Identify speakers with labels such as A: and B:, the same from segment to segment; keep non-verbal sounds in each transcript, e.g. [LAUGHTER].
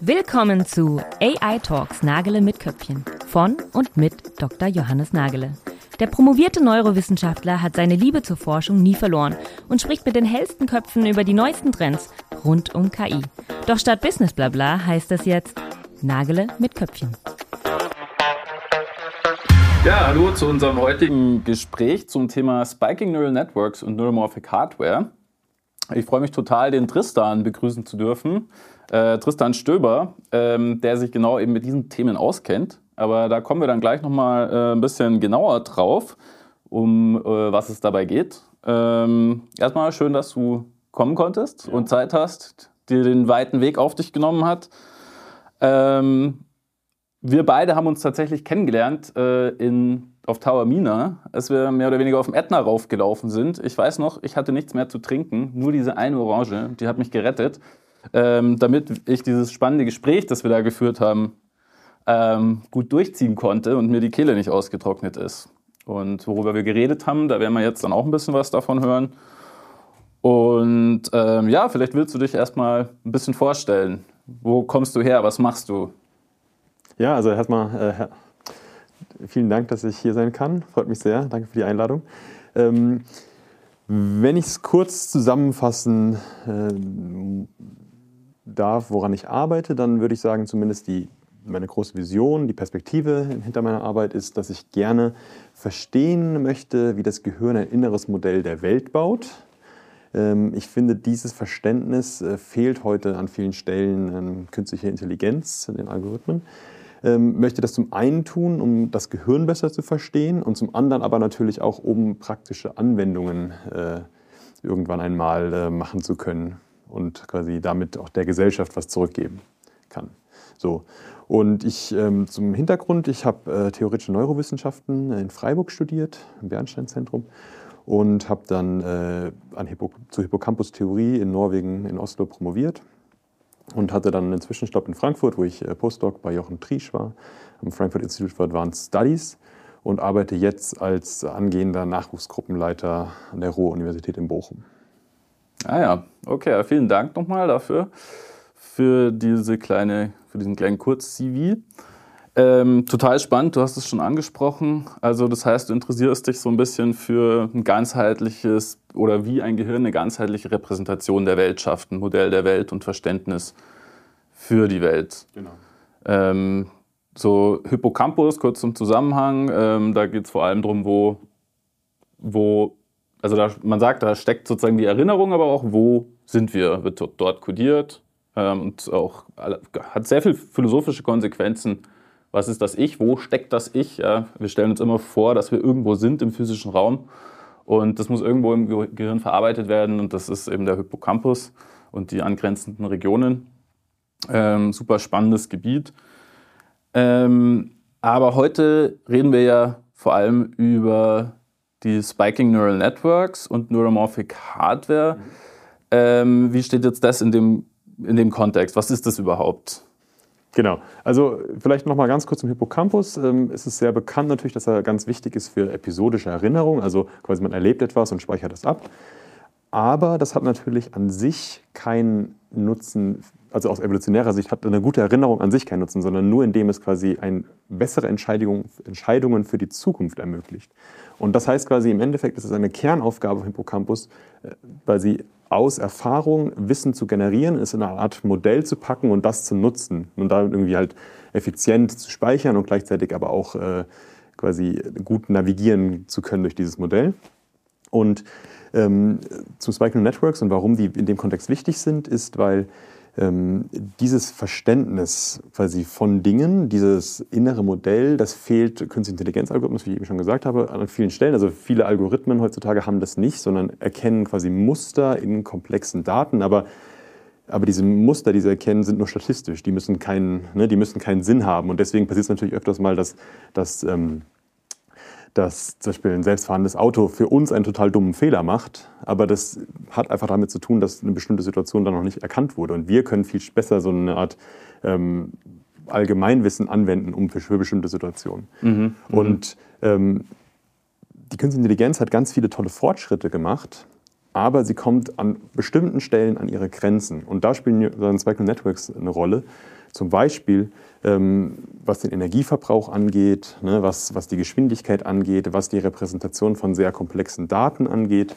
A: Willkommen zu AI Talks Nagele mit Köpfchen von und mit Dr. Johannes Nagele. Der promovierte Neurowissenschaftler hat seine Liebe zur Forschung nie verloren und spricht mit den hellsten Köpfen über die neuesten Trends rund um KI. Doch statt Business Blabla heißt es jetzt Nagele mit Köpfchen.
B: Ja, hallo zu unserem heutigen Gespräch zum Thema Spiking Neural Networks und Neuromorphic Hardware. Ich freue mich total, den Tristan begrüßen zu dürfen. Äh, Tristan Stöber, ähm, der sich genau eben mit diesen Themen auskennt. Aber da kommen wir dann gleich nochmal äh, ein bisschen genauer drauf, um äh, was es dabei geht. Ähm, erstmal schön, dass du kommen konntest ja. und Zeit hast, dir den weiten Weg auf dich genommen hat. Ähm, wir beide haben uns tatsächlich kennengelernt äh, in, auf Tower Mina, als wir mehr oder weniger auf dem Ätna raufgelaufen sind. Ich weiß noch, ich hatte nichts mehr zu trinken, nur diese eine Orange, die hat mich gerettet, ähm, damit ich dieses spannende Gespräch, das wir da geführt haben, ähm, gut durchziehen konnte und mir die Kehle nicht ausgetrocknet ist. Und worüber wir geredet haben, da werden wir jetzt dann auch ein bisschen was davon hören. Und ähm, ja, vielleicht willst du dich erstmal ein bisschen vorstellen. Wo kommst du her? Was machst du?
C: Ja, also erstmal äh, vielen Dank, dass ich hier sein kann. Freut mich sehr. Danke für die Einladung. Ähm, wenn ich es kurz zusammenfassen äh, darf, woran ich arbeite, dann würde ich sagen, zumindest die, meine große Vision, die Perspektive hinter meiner Arbeit ist, dass ich gerne verstehen möchte, wie das Gehirn ein inneres Modell der Welt baut. Ähm, ich finde, dieses Verständnis äh, fehlt heute an vielen Stellen an künstlicher Intelligenz, in den Algorithmen ähm, möchte das zum einen tun, um das Gehirn besser zu verstehen und zum anderen aber natürlich auch, um praktische Anwendungen äh, irgendwann einmal äh, machen zu können und quasi damit auch der Gesellschaft was zurückgeben kann. So. Und ich ähm, zum Hintergrund, ich habe äh, theoretische Neurowissenschaften in Freiburg studiert, im Bernstein-Zentrum und habe dann äh, an Hippo zur Hippocampus-Theorie in Norwegen, in Oslo promoviert und hatte dann einen Zwischenstopp in Frankfurt, wo ich äh, Postdoc bei Jochen Triesch war, am Frankfurt Institute for Advanced Studies und arbeite jetzt als angehender Nachwuchsgruppenleiter an der Ruhr-Universität in Bochum.
B: Ah ja, okay, vielen Dank nochmal dafür, für, diese kleine, für diesen kleinen Kurz-CV. Ähm, total spannend, du hast es schon angesprochen. Also das heißt, du interessierst dich so ein bisschen für ein ganzheitliches oder wie ein Gehirn eine ganzheitliche Repräsentation der Welt schafft, ein Modell der Welt und Verständnis für die Welt. Genau. Ähm, so Hippocampus, kurz zum Zusammenhang, ähm, da geht es vor allem darum, wo, wo also da, man sagt, da steckt sozusagen die Erinnerung, aber auch, wo sind wir, wird dort kodiert ähm, und auch hat sehr viele philosophische Konsequenzen was ist das Ich, wo steckt das Ich. Ja? Wir stellen uns immer vor, dass wir irgendwo sind im physischen Raum und das muss irgendwo im Gehirn verarbeitet werden und das ist eben der Hippocampus und die angrenzenden Regionen. Ähm, super spannendes Gebiet. Ähm, aber heute reden wir ja vor allem über die Spiking Neural Networks und Neuromorphic Hardware. Mhm. Ähm, wie steht jetzt das in dem, in dem Kontext? Was ist das überhaupt?
C: Genau. Also vielleicht noch mal ganz kurz zum Hippocampus. Ähm, es ist sehr bekannt natürlich, dass er ganz wichtig ist für episodische Erinnerung. Also quasi man erlebt etwas und speichert es ab. Aber das hat natürlich an sich keinen Nutzen, also aus evolutionärer Sicht hat eine gute Erinnerung an sich keinen Nutzen, sondern nur indem es quasi ein, bessere Entscheidung, Entscheidungen für die Zukunft ermöglicht. Und das heißt quasi im Endeffekt, ist es eine Kernaufgabe im Hippocampus, äh, weil sie aus Erfahrung Wissen zu generieren, es in eine Art Modell zu packen und das zu nutzen und da irgendwie halt effizient zu speichern und gleichzeitig aber auch äh, quasi gut navigieren zu können durch dieses Modell. Und ähm, zu Spiking Networks und warum die in dem Kontext wichtig sind, ist, weil ähm, dieses Verständnis quasi von Dingen, dieses innere Modell, das fehlt Künstliche Intelligenzalgorithmus, wie ich eben schon gesagt habe, an vielen Stellen. Also viele Algorithmen heutzutage haben das nicht, sondern erkennen quasi Muster in komplexen Daten, aber aber diese Muster, die sie erkennen, sind nur statistisch. Die müssen keinen, ne, die müssen keinen Sinn haben. Und deswegen passiert es natürlich öfters mal, dass, dass ähm, dass zum Beispiel ein selbstfahrendes Auto für uns einen total dummen Fehler macht, aber das hat einfach damit zu tun, dass eine bestimmte Situation dann noch nicht erkannt wurde. Und wir können viel besser so eine Art ähm, Allgemeinwissen anwenden um für, für bestimmte Situationen. Mhm. Und ähm, die Künstliche Intelligenz hat ganz viele tolle Fortschritte gemacht, aber sie kommt an bestimmten Stellen an ihre Grenzen. Und da spielen dann Spectral Networks eine Rolle, zum Beispiel ähm, was den Energieverbrauch angeht, ne, was, was die Geschwindigkeit angeht, was die Repräsentation von sehr komplexen Daten angeht.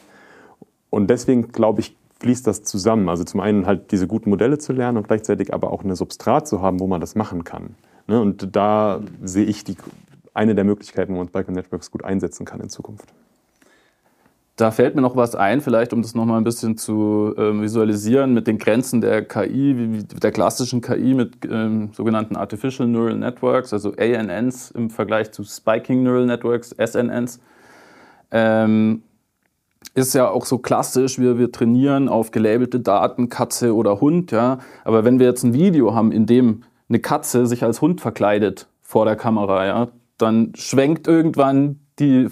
C: Und deswegen, glaube ich, fließt das zusammen. Also zum einen halt diese guten Modelle zu lernen und gleichzeitig aber auch eine Substrat zu haben, wo man das machen kann. Ne? Und da sehe ich die, eine der Möglichkeiten, wo man Bike Networks gut einsetzen kann in Zukunft.
B: Da fällt mir noch was ein, vielleicht um das nochmal ein bisschen zu ähm, visualisieren mit den Grenzen der KI, der klassischen KI mit ähm, sogenannten Artificial Neural Networks, also ANNs im Vergleich zu Spiking Neural Networks, SNNs. Ähm, ist ja auch so klassisch, wir, wir trainieren auf gelabelte Daten, Katze oder Hund, ja. Aber wenn wir jetzt ein Video haben, in dem eine Katze sich als Hund verkleidet vor der Kamera, ja, dann schwenkt irgendwann die,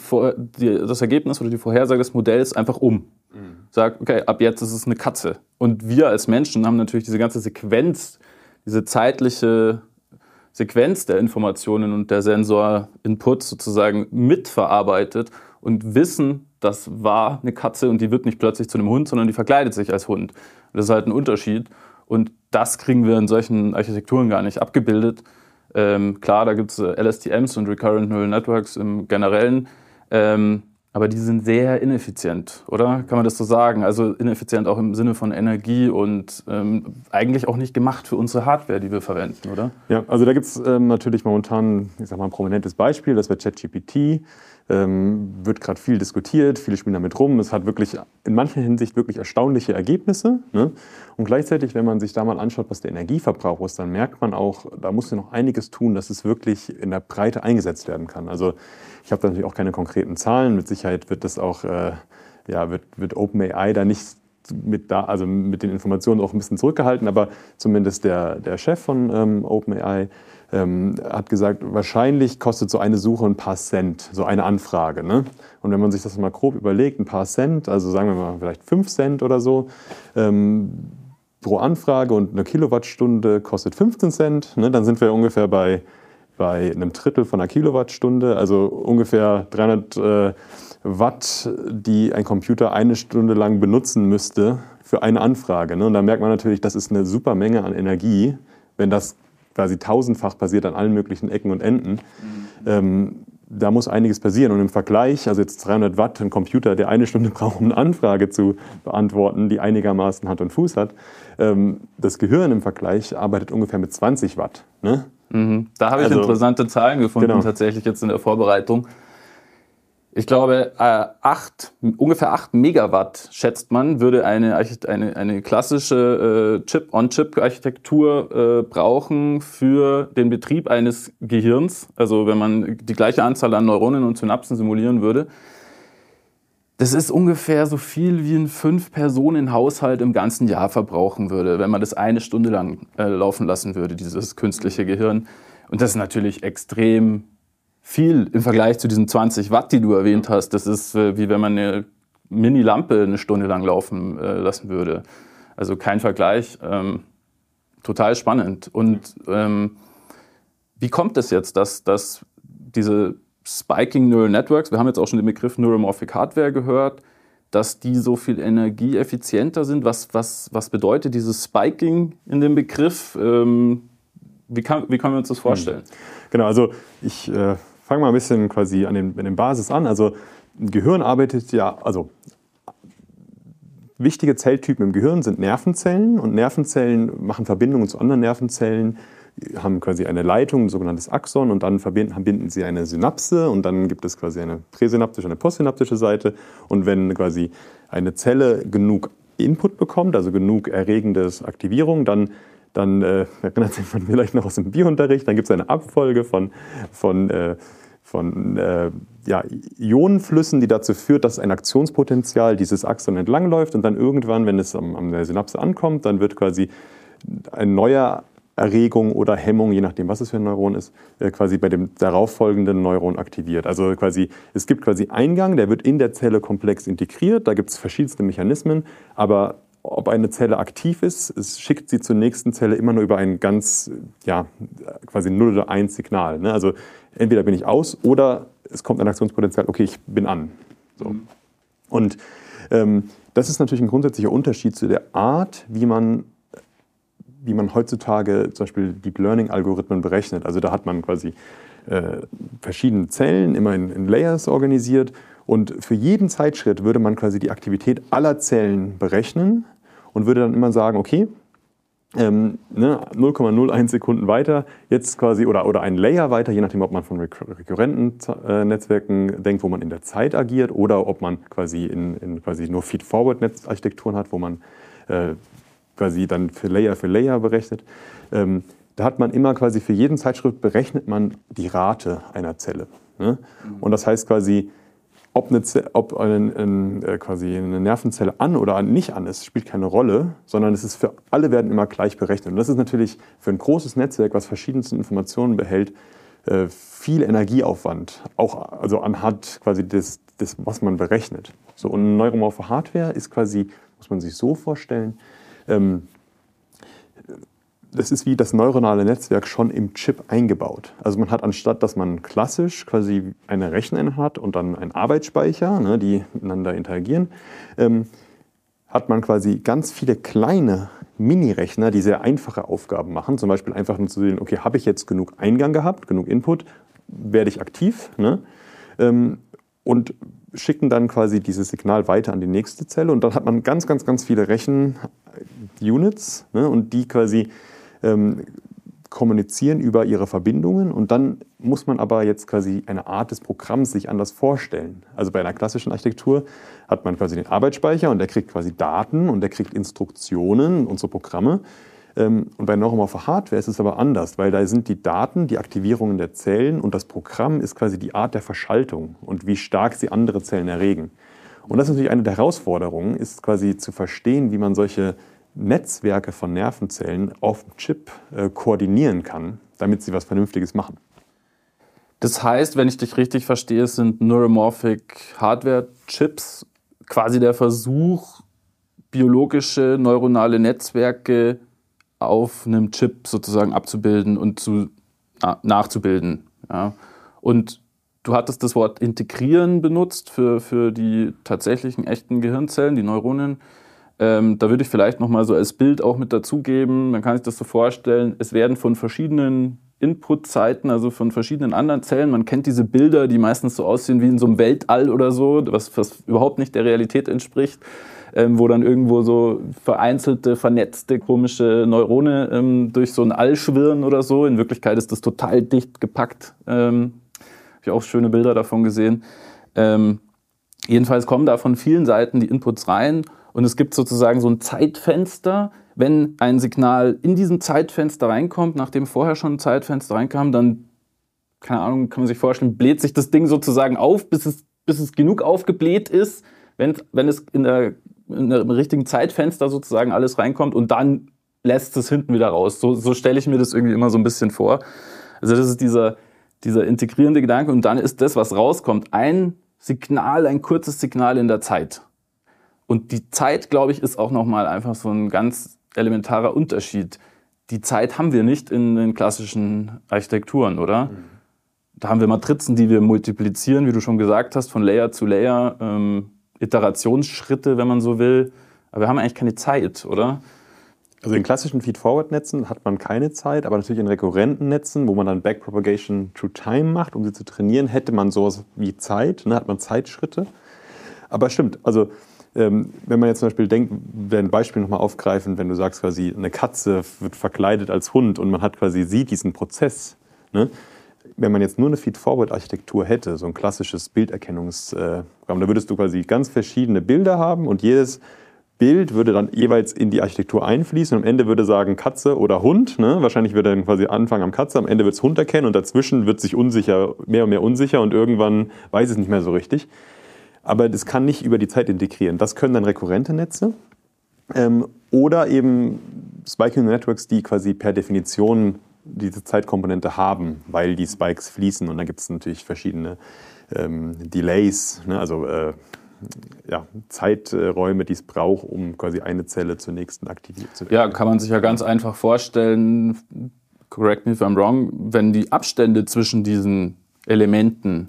B: die, das Ergebnis oder die Vorhersage des Modells einfach um. Mhm. Sagt, okay, ab jetzt ist es eine Katze. Und wir als Menschen haben natürlich diese ganze Sequenz, diese zeitliche Sequenz der Informationen und der Sensor-Inputs sozusagen mitverarbeitet und wissen, das war eine Katze und die wird nicht plötzlich zu einem Hund, sondern die verkleidet sich als Hund. Das ist halt ein Unterschied. Und das kriegen wir in solchen Architekturen gar nicht abgebildet. Ähm, klar, da gibt es äh, LSTMs und Recurrent Neural Networks im Generellen, ähm, aber die sind sehr ineffizient, oder? Kann man das so sagen? Also ineffizient auch im Sinne von Energie und ähm, eigentlich auch nicht gemacht für unsere Hardware, die wir verwenden, oder?
C: Ja, also da gibt es ähm, natürlich momentan, ich sag mal, ein prominentes Beispiel, das wäre ChatGPT ähm, wird gerade viel diskutiert, viele spielen damit rum. Es hat wirklich in mancher Hinsicht wirklich erstaunliche Ergebnisse. Ne? Und gleichzeitig, wenn man sich da mal anschaut, was der Energieverbrauch ist, dann merkt man auch, da muss ja noch einiges tun, dass es wirklich in der Breite eingesetzt werden kann. Also ich habe da natürlich auch keine konkreten Zahlen. Mit Sicherheit wird das auch, äh, ja, wird, wird OpenAI da nicht mit, da, also mit den Informationen auch ein bisschen zurückgehalten, aber zumindest der, der Chef von ähm, OpenAI ähm, hat gesagt, wahrscheinlich kostet so eine Suche ein paar Cent, so eine Anfrage. Ne? Und wenn man sich das mal grob überlegt, ein paar Cent, also sagen wir mal vielleicht fünf Cent oder so, ähm, pro Anfrage und eine Kilowattstunde kostet 15 Cent, ne? dann sind wir ungefähr bei, bei einem Drittel von einer Kilowattstunde, also ungefähr 300 äh, Watt, die ein Computer eine Stunde lang benutzen müsste für eine Anfrage. Ne? Und da merkt man natürlich, das ist eine super Menge an Energie, wenn das quasi tausendfach passiert an allen möglichen Ecken und Enden. Mhm. Ähm, da muss einiges passieren. Und im Vergleich, also jetzt 300 Watt, ein Computer, der eine Stunde [LAUGHS] braucht, um eine Anfrage zu beantworten, die einigermaßen Hand und Fuß hat. Ähm, das Gehirn im Vergleich arbeitet ungefähr mit 20 Watt. Ne?
B: Mhm. Da habe ich also, interessante Zahlen gefunden, genau. tatsächlich jetzt in der Vorbereitung. Ich glaube, äh, acht, ungefähr 8 Megawatt, schätzt man, würde eine, eine, eine klassische äh, Chip-on-Chip-Architektur äh, brauchen für den Betrieb eines Gehirns. Also wenn man die gleiche Anzahl an Neuronen und Synapsen simulieren würde. Das ist ungefähr so viel wie ein Fünf-Personen-Haushalt im ganzen Jahr verbrauchen würde, wenn man das eine Stunde lang äh, laufen lassen würde, dieses künstliche Gehirn. Und das ist natürlich extrem viel im Vergleich zu diesen 20 Watt, die du erwähnt hast. Das ist äh, wie wenn man eine Mini-Lampe eine Stunde lang laufen äh, lassen würde. Also kein Vergleich. Ähm, total spannend. Und ähm, wie kommt es jetzt, dass, dass diese Spiking Neural Networks, wir haben jetzt auch schon den Begriff Neuromorphic Hardware gehört, dass die so viel energieeffizienter sind? Was, was, was bedeutet dieses Spiking in dem Begriff? Ähm, wie, kann, wie können wir uns das vorstellen?
C: Genau, also ich äh, fange mal ein bisschen quasi an den, an den Basis an. Also ein Gehirn arbeitet ja, also wichtige Zelltypen im Gehirn sind Nervenzellen und Nervenzellen machen Verbindungen zu anderen Nervenzellen, haben quasi eine Leitung, ein sogenanntes Axon und dann verbinden, verbinden sie eine Synapse und dann gibt es quasi eine präsynaptische eine postsynaptische Seite und wenn quasi eine Zelle genug Input bekommt, also genug erregendes Aktivierung, dann dann äh, [LAUGHS] erinnert sich man vielleicht noch aus dem Biounterricht, dann gibt es eine Abfolge von, von äh, von äh, ja, Ionenflüssen, die dazu führt, dass ein Aktionspotenzial dieses Axon entlangläuft und dann irgendwann, wenn es am, an der Synapse ankommt, dann wird quasi ein neuer Erregung oder Hemmung, je nachdem, was es für ein Neuron ist, äh, quasi bei dem darauffolgenden Neuron aktiviert. Also quasi, es gibt quasi Eingang, der wird in der Zelle komplex integriert, da gibt es verschiedenste Mechanismen, aber ob eine Zelle aktiv ist, es schickt sie zur nächsten Zelle immer nur über ein ganz, ja, quasi 0 oder 1 Signal. Ne? Also entweder bin ich aus oder es kommt ein Aktionspotenzial, okay, ich bin an. So. Mhm. Und ähm, das ist natürlich ein grundsätzlicher Unterschied zu der Art, wie man, wie man heutzutage zum Beispiel Deep Learning-Algorithmen berechnet. Also da hat man quasi äh, verschiedene Zellen immer in, in Layers organisiert und für jeden Zeitschritt würde man quasi die Aktivität aller Zellen berechnen und würde dann immer sagen, okay, ähm, ne, 0,01 Sekunden weiter, jetzt quasi oder, oder ein Layer weiter, je nachdem, ob man von rekurrenten äh, Netzwerken denkt, wo man in der Zeit agiert oder ob man quasi in, in quasi nur Feed-Forward-Netzarchitekturen hat, wo man äh, quasi dann für Layer für Layer berechnet. Ähm, da hat man immer quasi für jeden Zeitschritt berechnet man die Rate einer Zelle. Ne? Mhm. Und das heißt quasi, ob, eine, ob eine, eine, äh, quasi eine Nervenzelle an oder nicht an ist, spielt keine Rolle, sondern es ist für alle werden immer gleich berechnet. Und das ist natürlich für ein großes Netzwerk, was verschiedenste Informationen behält, äh, viel Energieaufwand, auch also anhand quasi des, des, was man berechnet. So, und neuromorphe Hardware ist quasi, muss man sich so vorstellen, ähm, das ist wie das neuronale Netzwerk schon im Chip eingebaut. Also man hat anstatt, dass man klassisch quasi eine Recheneinheit hat und dann einen Arbeitsspeicher, ne, die miteinander interagieren, ähm, hat man quasi ganz viele kleine Mini-Rechner, die sehr einfache Aufgaben machen. Zum Beispiel einfach nur zu sehen, okay, habe ich jetzt genug Eingang gehabt, genug Input, werde ich aktiv ne? ähm, und schicken dann quasi dieses Signal weiter an die nächste Zelle und dann hat man ganz, ganz, ganz viele Rechen-Units ne? und die quasi ähm, kommunizieren über ihre Verbindungen und dann muss man aber jetzt quasi eine Art des Programms sich anders vorstellen. Also bei einer klassischen Architektur hat man quasi den Arbeitsspeicher und der kriegt quasi Daten und der kriegt Instruktionen, unsere Programme. Ähm, und bei neuromorpher Hardware ist es aber anders, weil da sind die Daten, die Aktivierungen der Zellen und das Programm ist quasi die Art der Verschaltung und wie stark sie andere Zellen erregen. Und das ist natürlich eine der Herausforderungen, ist quasi zu verstehen, wie man solche Netzwerke von Nervenzellen auf dem Chip äh, koordinieren kann, damit sie was Vernünftiges machen.
B: Das heißt, wenn ich dich richtig verstehe, sind Neuromorphic Hardware-Chips quasi der Versuch, biologische neuronale Netzwerke auf einem Chip sozusagen abzubilden und zu, na, nachzubilden. Ja. Und du hattest das Wort integrieren benutzt für, für die tatsächlichen echten Gehirnzellen, die Neuronen. Ähm, da würde ich vielleicht nochmal so als Bild auch mit dazugeben. Man kann sich das so vorstellen, es werden von verschiedenen Inputzeiten, also von verschiedenen anderen Zellen. Man kennt diese Bilder, die meistens so aussehen wie in so einem Weltall oder so, was, was überhaupt nicht der Realität entspricht, ähm, wo dann irgendwo so vereinzelte, vernetzte, komische Neurone ähm, durch so ein All schwirren oder so. In Wirklichkeit ist das total dicht gepackt. Ähm, Habe ich auch schöne Bilder davon gesehen. Ähm, jedenfalls kommen da von vielen Seiten die Inputs rein und es gibt sozusagen so ein Zeitfenster. Wenn ein Signal in diesem Zeitfenster reinkommt, nachdem vorher schon ein Zeitfenster reinkam, dann, keine Ahnung, kann man sich vorstellen, bläht sich das Ding sozusagen auf, bis es, bis es genug aufgebläht ist, wenn, wenn es in der, in der richtigen Zeitfenster sozusagen alles reinkommt und dann lässt es hinten wieder raus. So, so stelle ich mir das irgendwie immer so ein bisschen vor. Also das ist dieser, dieser integrierende Gedanke und dann ist das, was rauskommt, ein Signal, ein kurzes Signal in der Zeit. Und die Zeit, glaube ich, ist auch nochmal einfach so ein ganz elementarer Unterschied. Die Zeit haben wir nicht in den klassischen Architekturen, oder? Mhm. Da haben wir Matrizen, die wir multiplizieren, wie du schon gesagt hast, von Layer zu Layer, ähm, Iterationsschritte, wenn man so will. Aber wir haben eigentlich keine Zeit, oder?
C: Also in klassischen Feed-Forward-Netzen hat man keine Zeit, aber natürlich in rekurrenten Netzen, wo man dann Backpropagation through Time macht, um sie zu trainieren, hätte man sowas wie Zeit, ne, hat man Zeitschritte. Aber stimmt, also ähm, wenn man jetzt zum Beispiel denkt, wir ein Beispiel nochmal aufgreifen, wenn du sagst quasi, eine Katze wird verkleidet als Hund und man hat quasi sieht diesen Prozess. Ne? Wenn man jetzt nur eine Feed-Forward-Architektur hätte, so ein klassisches Bilderkennungsprogramm, da würdest du quasi ganz verschiedene Bilder haben und jedes Bild würde dann jeweils in die Architektur einfließen und am Ende würde sagen Katze oder Hund. Ne? Wahrscheinlich würde dann quasi anfangen am Katze, am Ende wird es Hund erkennen und dazwischen wird sich unsicher, mehr und mehr unsicher und irgendwann weiß es nicht mehr so richtig aber das kann nicht über die Zeit integrieren. Das können dann rekurrente Netze ähm, oder eben Spiking Networks, die quasi per Definition diese Zeitkomponente haben, weil die Spikes fließen und dann gibt es natürlich verschiedene ähm, Delays, ne? also äh, ja, Zeiträume, die es braucht, um quasi eine Zelle zur nächsten aktiviert zu werden.
B: Ja, kann man sich ja ganz einfach vorstellen, correct me if I'm wrong, wenn die Abstände zwischen diesen Elementen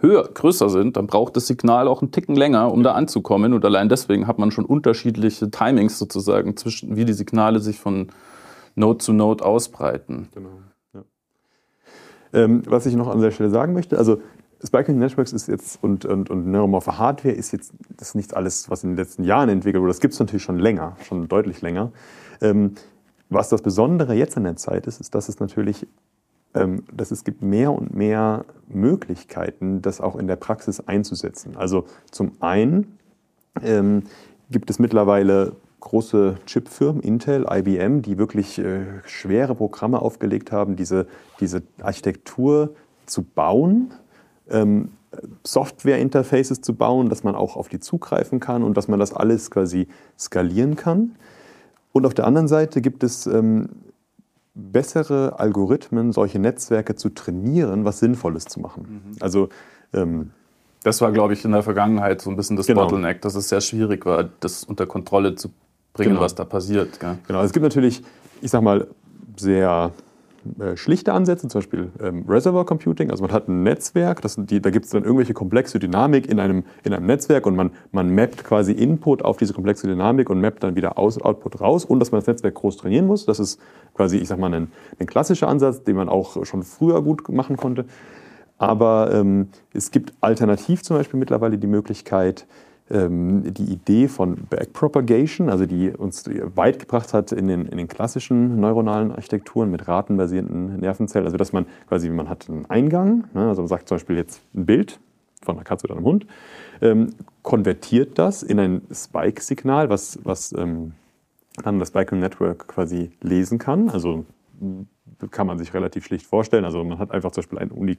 B: höher, größer sind, dann braucht das Signal auch einen Ticken länger, um da anzukommen. Und allein deswegen hat man schon unterschiedliche Timings sozusagen zwischen, wie die Signale sich von Node zu Node ausbreiten. Genau. Ja.
C: Ähm, was ich noch an der Stelle sagen möchte, also Spiking Networks ist jetzt und, und, und neuromorphe Hardware ist jetzt das ist nicht alles, was in den letzten Jahren entwickelt wurde. Das gibt es natürlich schon länger, schon deutlich länger. Ähm, was das Besondere jetzt in der Zeit ist, ist, dass es natürlich dass es gibt mehr und mehr Möglichkeiten, das auch in der Praxis einzusetzen. Also zum einen ähm, gibt es mittlerweile große Chipfirmen, Intel, IBM, die wirklich äh, schwere Programme aufgelegt haben, diese, diese Architektur zu bauen, ähm, Software-Interfaces zu bauen, dass man auch auf die zugreifen kann und dass man das alles quasi skalieren kann. Und auf der anderen Seite gibt es ähm, bessere Algorithmen, solche Netzwerke zu trainieren, was Sinnvolles zu machen. Mhm. Also
B: ähm, das war, glaube ich, in der Vergangenheit so ein bisschen das genau. Bottleneck, dass es sehr schwierig war, das unter Kontrolle zu bringen, genau. was da passiert.
C: Gell? Genau, es gibt natürlich, ich sag mal, sehr schlichte Ansätze, zum Beispiel ähm, Reservoir Computing. Also man hat ein Netzwerk, das, die, da gibt es dann irgendwelche komplexe Dynamik in einem, in einem Netzwerk und man, man mappt quasi Input auf diese komplexe Dynamik und mappt dann wieder aus, Output raus, ohne dass man das Netzwerk groß trainieren muss. Das ist quasi, ich sag mal, ein, ein klassischer Ansatz, den man auch schon früher gut machen konnte. Aber ähm, es gibt alternativ zum Beispiel mittlerweile die Möglichkeit, die Idee von Backpropagation, also die uns weit gebracht hat in den, in den klassischen neuronalen Architekturen mit ratenbasierten Nervenzellen. Also dass man quasi, man hat einen Eingang, ne, also man sagt zum Beispiel jetzt ein Bild von einer Katze oder einem Hund, ähm, konvertiert das in ein Spike-Signal, was, was ähm, dann das Spike Network quasi lesen kann. Also kann man sich relativ schlicht vorstellen. Also man hat einfach zum Beispiel ein, Uni,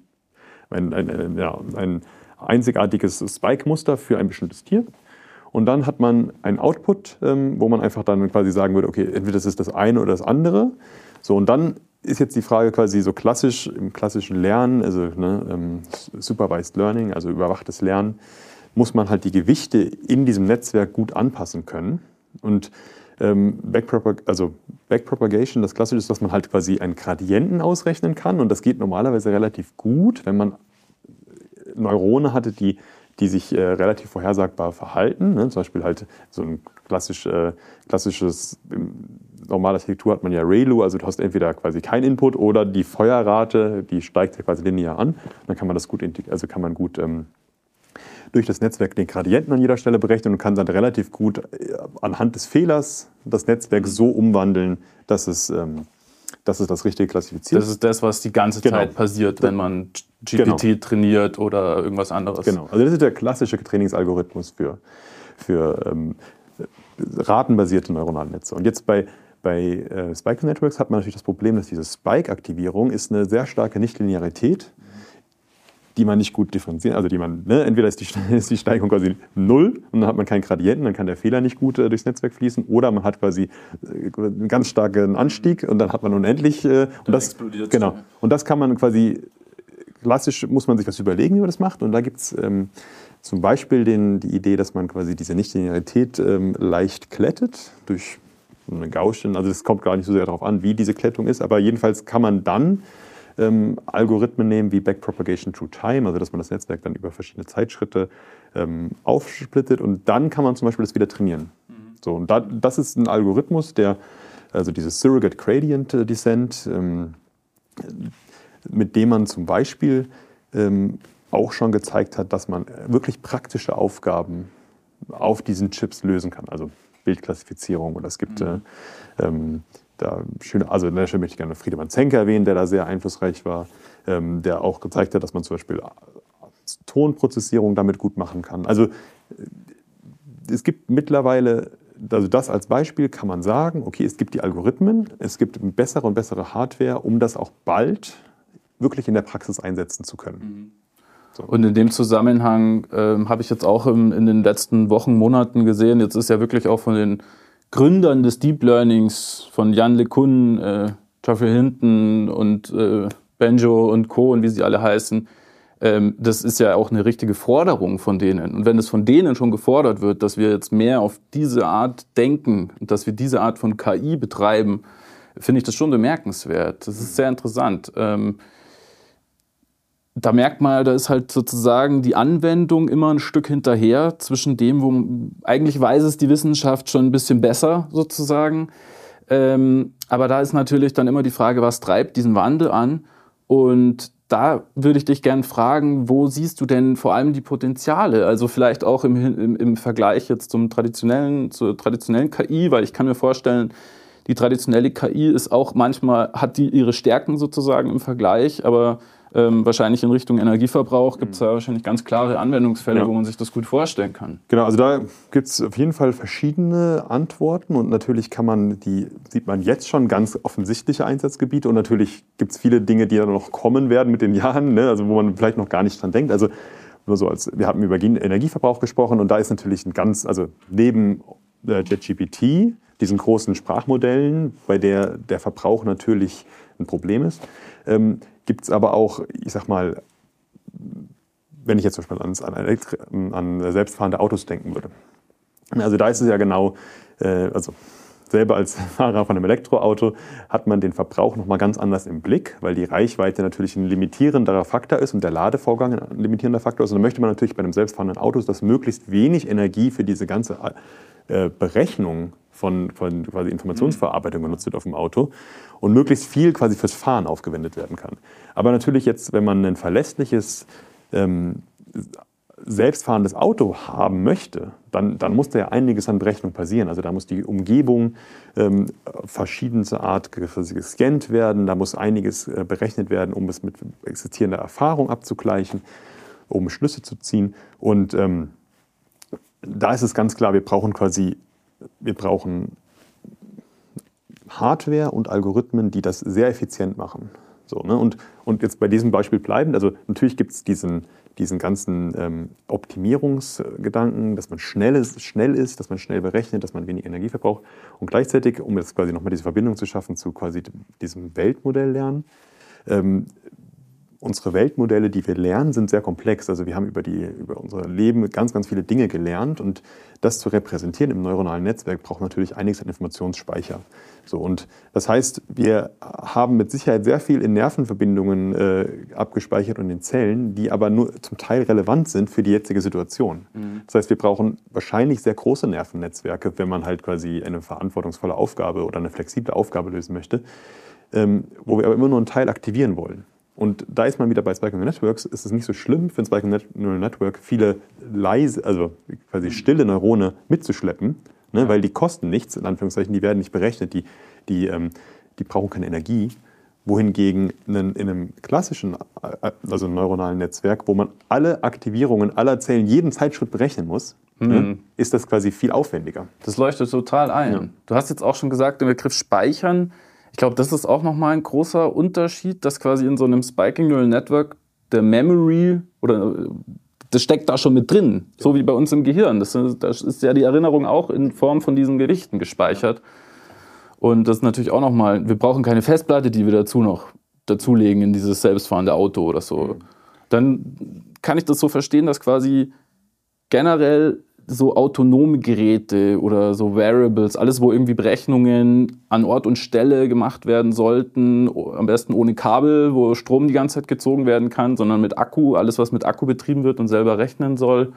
C: ein, ein, ja, ein einzigartiges Spike-Muster für ein bestimmtes Tier. Und dann hat man einen Output, ähm, wo man einfach dann quasi sagen würde, okay, entweder das ist das eine oder das andere. So, und dann ist jetzt die Frage quasi so klassisch im klassischen Lernen, also ne, ähm, Supervised Learning, also überwachtes Lernen, muss man halt die Gewichte in diesem Netzwerk gut anpassen können. Und ähm, Backpropag also Backpropagation, das Klassische ist, dass man halt quasi einen Gradienten ausrechnen kann. Und das geht normalerweise relativ gut, wenn man Neurone hatte, die, die sich äh, relativ vorhersagbar verhalten. Ne? Zum Beispiel halt so ein klassisch, äh, klassisches, normale Architektur hat man ja ReLU, also du hast entweder quasi kein Input oder die Feuerrate, die steigt ja quasi linear an. Dann kann man das gut, also kann man gut ähm, durch das Netzwerk den Gradienten an jeder Stelle berechnen und kann dann relativ gut äh, anhand des Fehlers das Netzwerk so umwandeln, dass es ähm, dass es das Richtige klassifiziert.
B: Das ist das, was die ganze genau. Zeit passiert, wenn man GPT genau. trainiert oder irgendwas anderes.
C: Genau, also das ist der klassische Trainingsalgorithmus für, für ähm, ratenbasierte neuronale Netze. Und jetzt bei, bei äh, Spike Networks hat man natürlich das Problem, dass diese Spike-Aktivierung ist eine sehr starke Nichtlinearität die man nicht gut differenzieren, also die man, ne, entweder ist die, [LAUGHS] ist die Steigung quasi null und dann hat man keinen Gradienten, dann kann der Fehler nicht gut äh, durchs Netzwerk fließen, oder man hat quasi äh, einen ganz starken Anstieg und dann hat man unendlich äh, und das genau und das kann man quasi klassisch muss man sich was überlegen, wie man das macht und da gibt es ähm, zum Beispiel den, die Idee, dass man quasi diese Nichtlinearität ähm, leicht klettet durch eine Gaußschen, also es kommt gar nicht so sehr darauf an, wie diese Klettung ist, aber jedenfalls kann man dann ähm, Algorithmen nehmen wie Backpropagation Through Time, also dass man das Netzwerk dann über verschiedene Zeitschritte ähm, aufsplittet und dann kann man zum Beispiel das wieder trainieren. Mhm. So, und da, das ist ein Algorithmus, der, also dieses Surrogate Gradient äh, Descent, ähm, mit dem man zum Beispiel ähm, auch schon gezeigt hat, dass man wirklich praktische Aufgaben auf diesen Chips lösen kann. Also Bildklassifizierung oder es gibt mhm. äh, ähm, da schöne, also an der Stelle möchte ich gerne Friedemann Zenke erwähnen, der da sehr einflussreich war, ähm, der auch gezeigt hat, dass man zum Beispiel Tonprozessierung damit gut machen kann. Also äh, es gibt mittlerweile, also das als Beispiel kann man sagen, okay, es gibt die Algorithmen, es gibt bessere und bessere Hardware, um das auch bald wirklich in der Praxis einsetzen zu können.
B: Mhm. So. Und in dem Zusammenhang äh, habe ich jetzt auch im, in den letzten Wochen, Monaten gesehen, jetzt ist ja wirklich auch von den Gründern des Deep Learnings von Jan LeCun, äh, Geoffrey Hinton und äh, Benjo und Co. und wie sie alle heißen, ähm, das ist ja auch eine richtige Forderung von denen. Und wenn es von denen schon gefordert wird, dass wir jetzt mehr auf diese Art denken und dass wir diese Art von KI betreiben, finde ich das schon bemerkenswert. Das ist sehr interessant. Ähm, da merkt man, da ist halt sozusagen die Anwendung immer ein Stück hinterher zwischen dem, wo eigentlich weiß es die Wissenschaft schon ein bisschen besser sozusagen. Ähm, aber da ist natürlich dann immer die Frage, was treibt diesen Wandel an? Und da würde ich dich gerne fragen, wo siehst du denn vor allem die Potenziale? Also vielleicht auch im, im, im Vergleich jetzt zum traditionellen, zur traditionellen KI, weil ich kann mir vorstellen, die traditionelle KI ist auch manchmal, hat die ihre Stärken sozusagen im Vergleich, aber ähm, wahrscheinlich in Richtung Energieverbrauch gibt es da wahrscheinlich ganz klare Anwendungsfälle, ja. wo man sich das gut vorstellen kann.
C: Genau, also da gibt es auf jeden Fall verschiedene Antworten und natürlich kann man die, sieht man jetzt schon ganz offensichtliche Einsatzgebiete und natürlich gibt es viele Dinge, die dann noch kommen werden mit den Jahren, ne? also wo man vielleicht noch gar nicht dran denkt. Also nur so als, wir haben über Energieverbrauch gesprochen und da ist natürlich ein ganz, also neben äh, JetGPT, diesen großen Sprachmodellen, bei der der Verbrauch natürlich ein Problem ist, ähm, gibt es aber auch, ich sag mal, wenn ich jetzt zum Beispiel ans, an, an, selbstfahrende Autos denken würde. Also da ist es ja genau, äh, also selber als [LAUGHS] Fahrer von einem Elektroauto hat man den Verbrauch nochmal ganz anders im Blick, weil die Reichweite natürlich ein limitierender Faktor ist und der Ladevorgang ein limitierender Faktor ist. Und dann möchte man natürlich bei einem selbstfahrenden Auto, dass möglichst wenig Energie für diese ganze äh, Berechnung von, von quasi Informationsverarbeitung genutzt wird auf dem Auto und möglichst viel quasi fürs Fahren aufgewendet werden kann. Aber natürlich jetzt, wenn man ein verlässliches, ähm, selbstfahrendes Auto haben möchte, dann, dann muss da ja einiges an Berechnung passieren. Also da muss die Umgebung ähm, verschiedenste Art gescannt werden, da muss einiges äh, berechnet werden, um es mit existierender Erfahrung abzugleichen, um Schlüsse zu ziehen. Und ähm, da ist es ganz klar, wir brauchen quasi wir brauchen Hardware und Algorithmen, die das sehr effizient machen. So, ne? und, und jetzt bei diesem Beispiel bleiben, also natürlich gibt es diesen, diesen ganzen ähm, Optimierungsgedanken, dass man schnell ist, schnell ist, dass man schnell berechnet, dass man wenig Energie verbraucht. Und gleichzeitig, um jetzt quasi nochmal diese Verbindung zu schaffen zu quasi diesem Weltmodell lernen, ähm, unsere Weltmodelle, die wir lernen, sind sehr komplex. Also wir haben über, die, über unser Leben ganz, ganz viele Dinge gelernt und das zu repräsentieren im neuronalen Netzwerk braucht natürlich einiges an Informationsspeicher. So, und das heißt, wir haben mit Sicherheit sehr viel in Nervenverbindungen äh, abgespeichert und in Zellen, die aber nur zum Teil relevant sind für die jetzige Situation. Mhm. Das heißt, wir brauchen wahrscheinlich sehr große Nervennetzwerke, wenn man halt quasi eine verantwortungsvolle Aufgabe oder eine flexible Aufgabe lösen möchte, ähm, wo wir aber immer nur einen Teil aktivieren wollen. Und da ist man wieder bei Spike Neural Networks, ist es nicht so schlimm für ein Spike Neural Network, viele leise, also quasi stille Neurone mitzuschleppen, ne, weil die kosten nichts, in Anführungszeichen, die werden nicht berechnet, die, die, ähm, die brauchen keine Energie. Wohingegen in, in einem klassischen, äh, also neuronalen Netzwerk, wo man alle Aktivierungen aller Zellen jeden Zeitschritt berechnen muss, mhm. ne, ist das quasi viel aufwendiger.
B: Das leuchtet total ein. Ja. Du hast jetzt auch schon gesagt, den Begriff Speichern ich glaube, das ist auch nochmal ein großer Unterschied, dass quasi in so einem Spiking Neural Network der Memory oder das steckt da schon mit drin, so wie bei uns im Gehirn. Das, das ist ja die Erinnerung auch in Form von diesen Gerichten gespeichert. Und das ist natürlich auch nochmal, wir brauchen keine Festplatte, die wir dazu noch dazulegen in dieses selbstfahrende Auto oder so. Dann kann ich das so verstehen, dass quasi generell so autonome Geräte oder so Variables, alles, wo irgendwie Berechnungen an Ort und Stelle gemacht werden sollten, am besten ohne Kabel, wo Strom die ganze Zeit gezogen werden kann, sondern mit Akku, alles, was mit Akku betrieben wird und selber rechnen soll,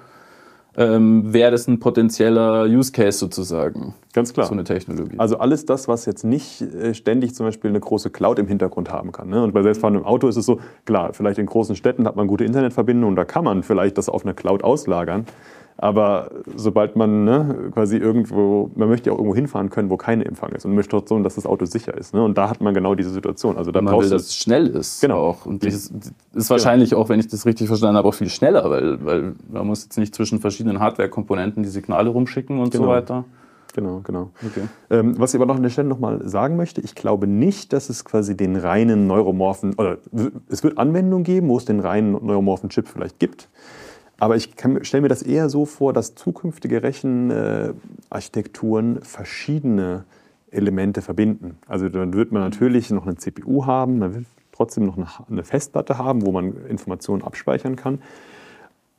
B: ähm, wäre das ein potenzieller Use Case sozusagen.
C: Ganz klar.
B: So eine Technologie.
C: Also alles das, was jetzt nicht äh, ständig zum Beispiel eine große Cloud im Hintergrund haben kann. Ne? Und bei selbstfahrendem Auto ist es so, klar, vielleicht in großen Städten hat man gute Internetverbindungen und da kann man vielleicht das auf eine Cloud auslagern. Aber sobald man ne, quasi irgendwo, man möchte ja auch irgendwo hinfahren können, wo kein Empfang ist und möchte trotzdem, dass das Auto sicher ist. Ne? Und da hat man genau diese Situation. Also da
B: man will, dass es schnell ist. Genau. Auch. Und das ist wahrscheinlich genau. auch, wenn ich das richtig verstanden habe, auch viel schneller, weil, weil man muss jetzt nicht zwischen verschiedenen Hardware-Komponenten die Signale rumschicken und
C: genau.
B: so weiter.
C: Genau, genau. Okay. Ähm, was ich aber noch an der Stelle nochmal sagen möchte, ich glaube nicht, dass es quasi den reinen neuromorphen, oder es wird Anwendungen geben, wo es den reinen neuromorphen Chip vielleicht gibt. Aber ich stelle mir das eher so vor, dass zukünftige Rechenarchitekturen verschiedene Elemente verbinden. Also dann wird man natürlich noch eine CPU haben, man wird trotzdem noch eine Festplatte haben, wo man Informationen abspeichern kann.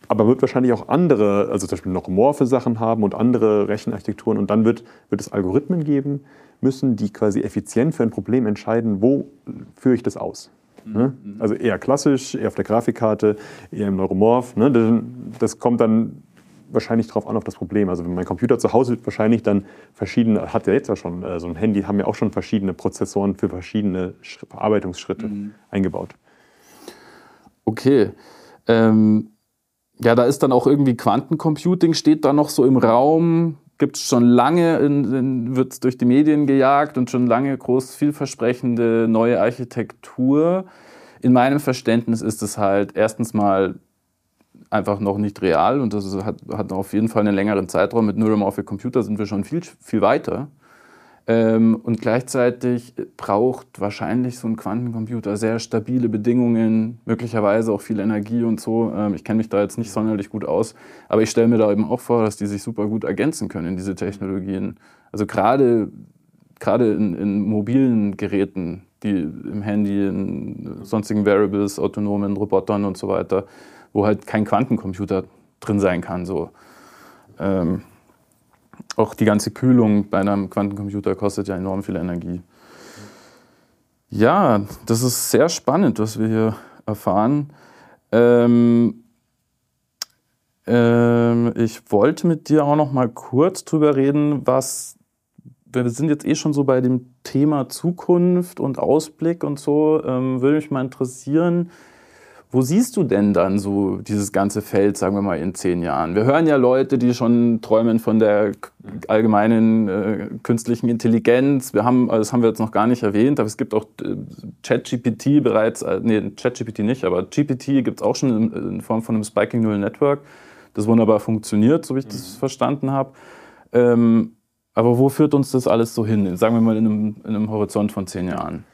C: Aber wird wahrscheinlich auch andere, also zum Beispiel noch morphe Sachen haben und andere Rechenarchitekturen. Und dann wird, wird es Algorithmen geben müssen, die quasi effizient für ein Problem entscheiden, wo führe ich das aus. Ne? Mhm. Also eher klassisch, eher auf der Grafikkarte, eher im Neuromorph. Ne? Das kommt dann wahrscheinlich drauf an auf das Problem. Also mein Computer zu Hause wird wahrscheinlich dann verschiedene, hat ja jetzt ja schon, äh, so ein Handy haben ja auch schon verschiedene Prozessoren für verschiedene Verarbeitungsschritte mhm. eingebaut.
B: Okay. Ähm, ja, da ist dann auch irgendwie Quantencomputing, steht da noch so im Raum, gibt es schon lange, wird es durch die Medien gejagt und schon lange groß vielversprechende neue Architektur. In meinem Verständnis ist es halt erstens mal einfach noch nicht real und das hat, hat auf jeden Fall einen längeren Zeitraum. Mit Neuromorphic Computer sind wir schon viel, viel weiter. Ähm, und gleichzeitig braucht wahrscheinlich so ein Quantencomputer sehr stabile Bedingungen, möglicherweise auch viel Energie und so. Ähm, ich kenne mich da jetzt nicht sonderlich gut aus, aber ich stelle mir da eben auch vor, dass die sich super gut ergänzen können, diese Technologien. Also gerade gerade in, in mobilen Geräten, die im Handy, in sonstigen Variables, autonomen Robotern und so weiter, wo halt kein Quantencomputer drin sein kann. So. Ähm, auch die ganze Kühlung bei einem Quantencomputer kostet ja enorm viel Energie. Ja, das ist sehr spannend, was wir hier erfahren. Ähm, ähm, ich wollte mit dir auch noch mal kurz drüber reden, was wir sind jetzt eh schon so bei dem Thema Zukunft und Ausblick und so. Ähm, würde mich mal interessieren, wo siehst du denn dann so dieses ganze Feld, sagen wir mal, in zehn Jahren? Wir hören ja Leute, die schon träumen von der allgemeinen äh, künstlichen Intelligenz. Wir haben, das haben wir jetzt noch gar nicht erwähnt, aber es gibt auch äh, ChatGPT bereits, äh, nee, ChatGPT nicht, aber GPT gibt es auch schon in, in, Form von einem Spiking Neural Network, das wunderbar funktioniert, so wie ich das mhm. verstanden habe. Ähm, aber wo führt uns das alles so hin? Sagen wir mal in einem, in einem Horizont von zehn Jahren.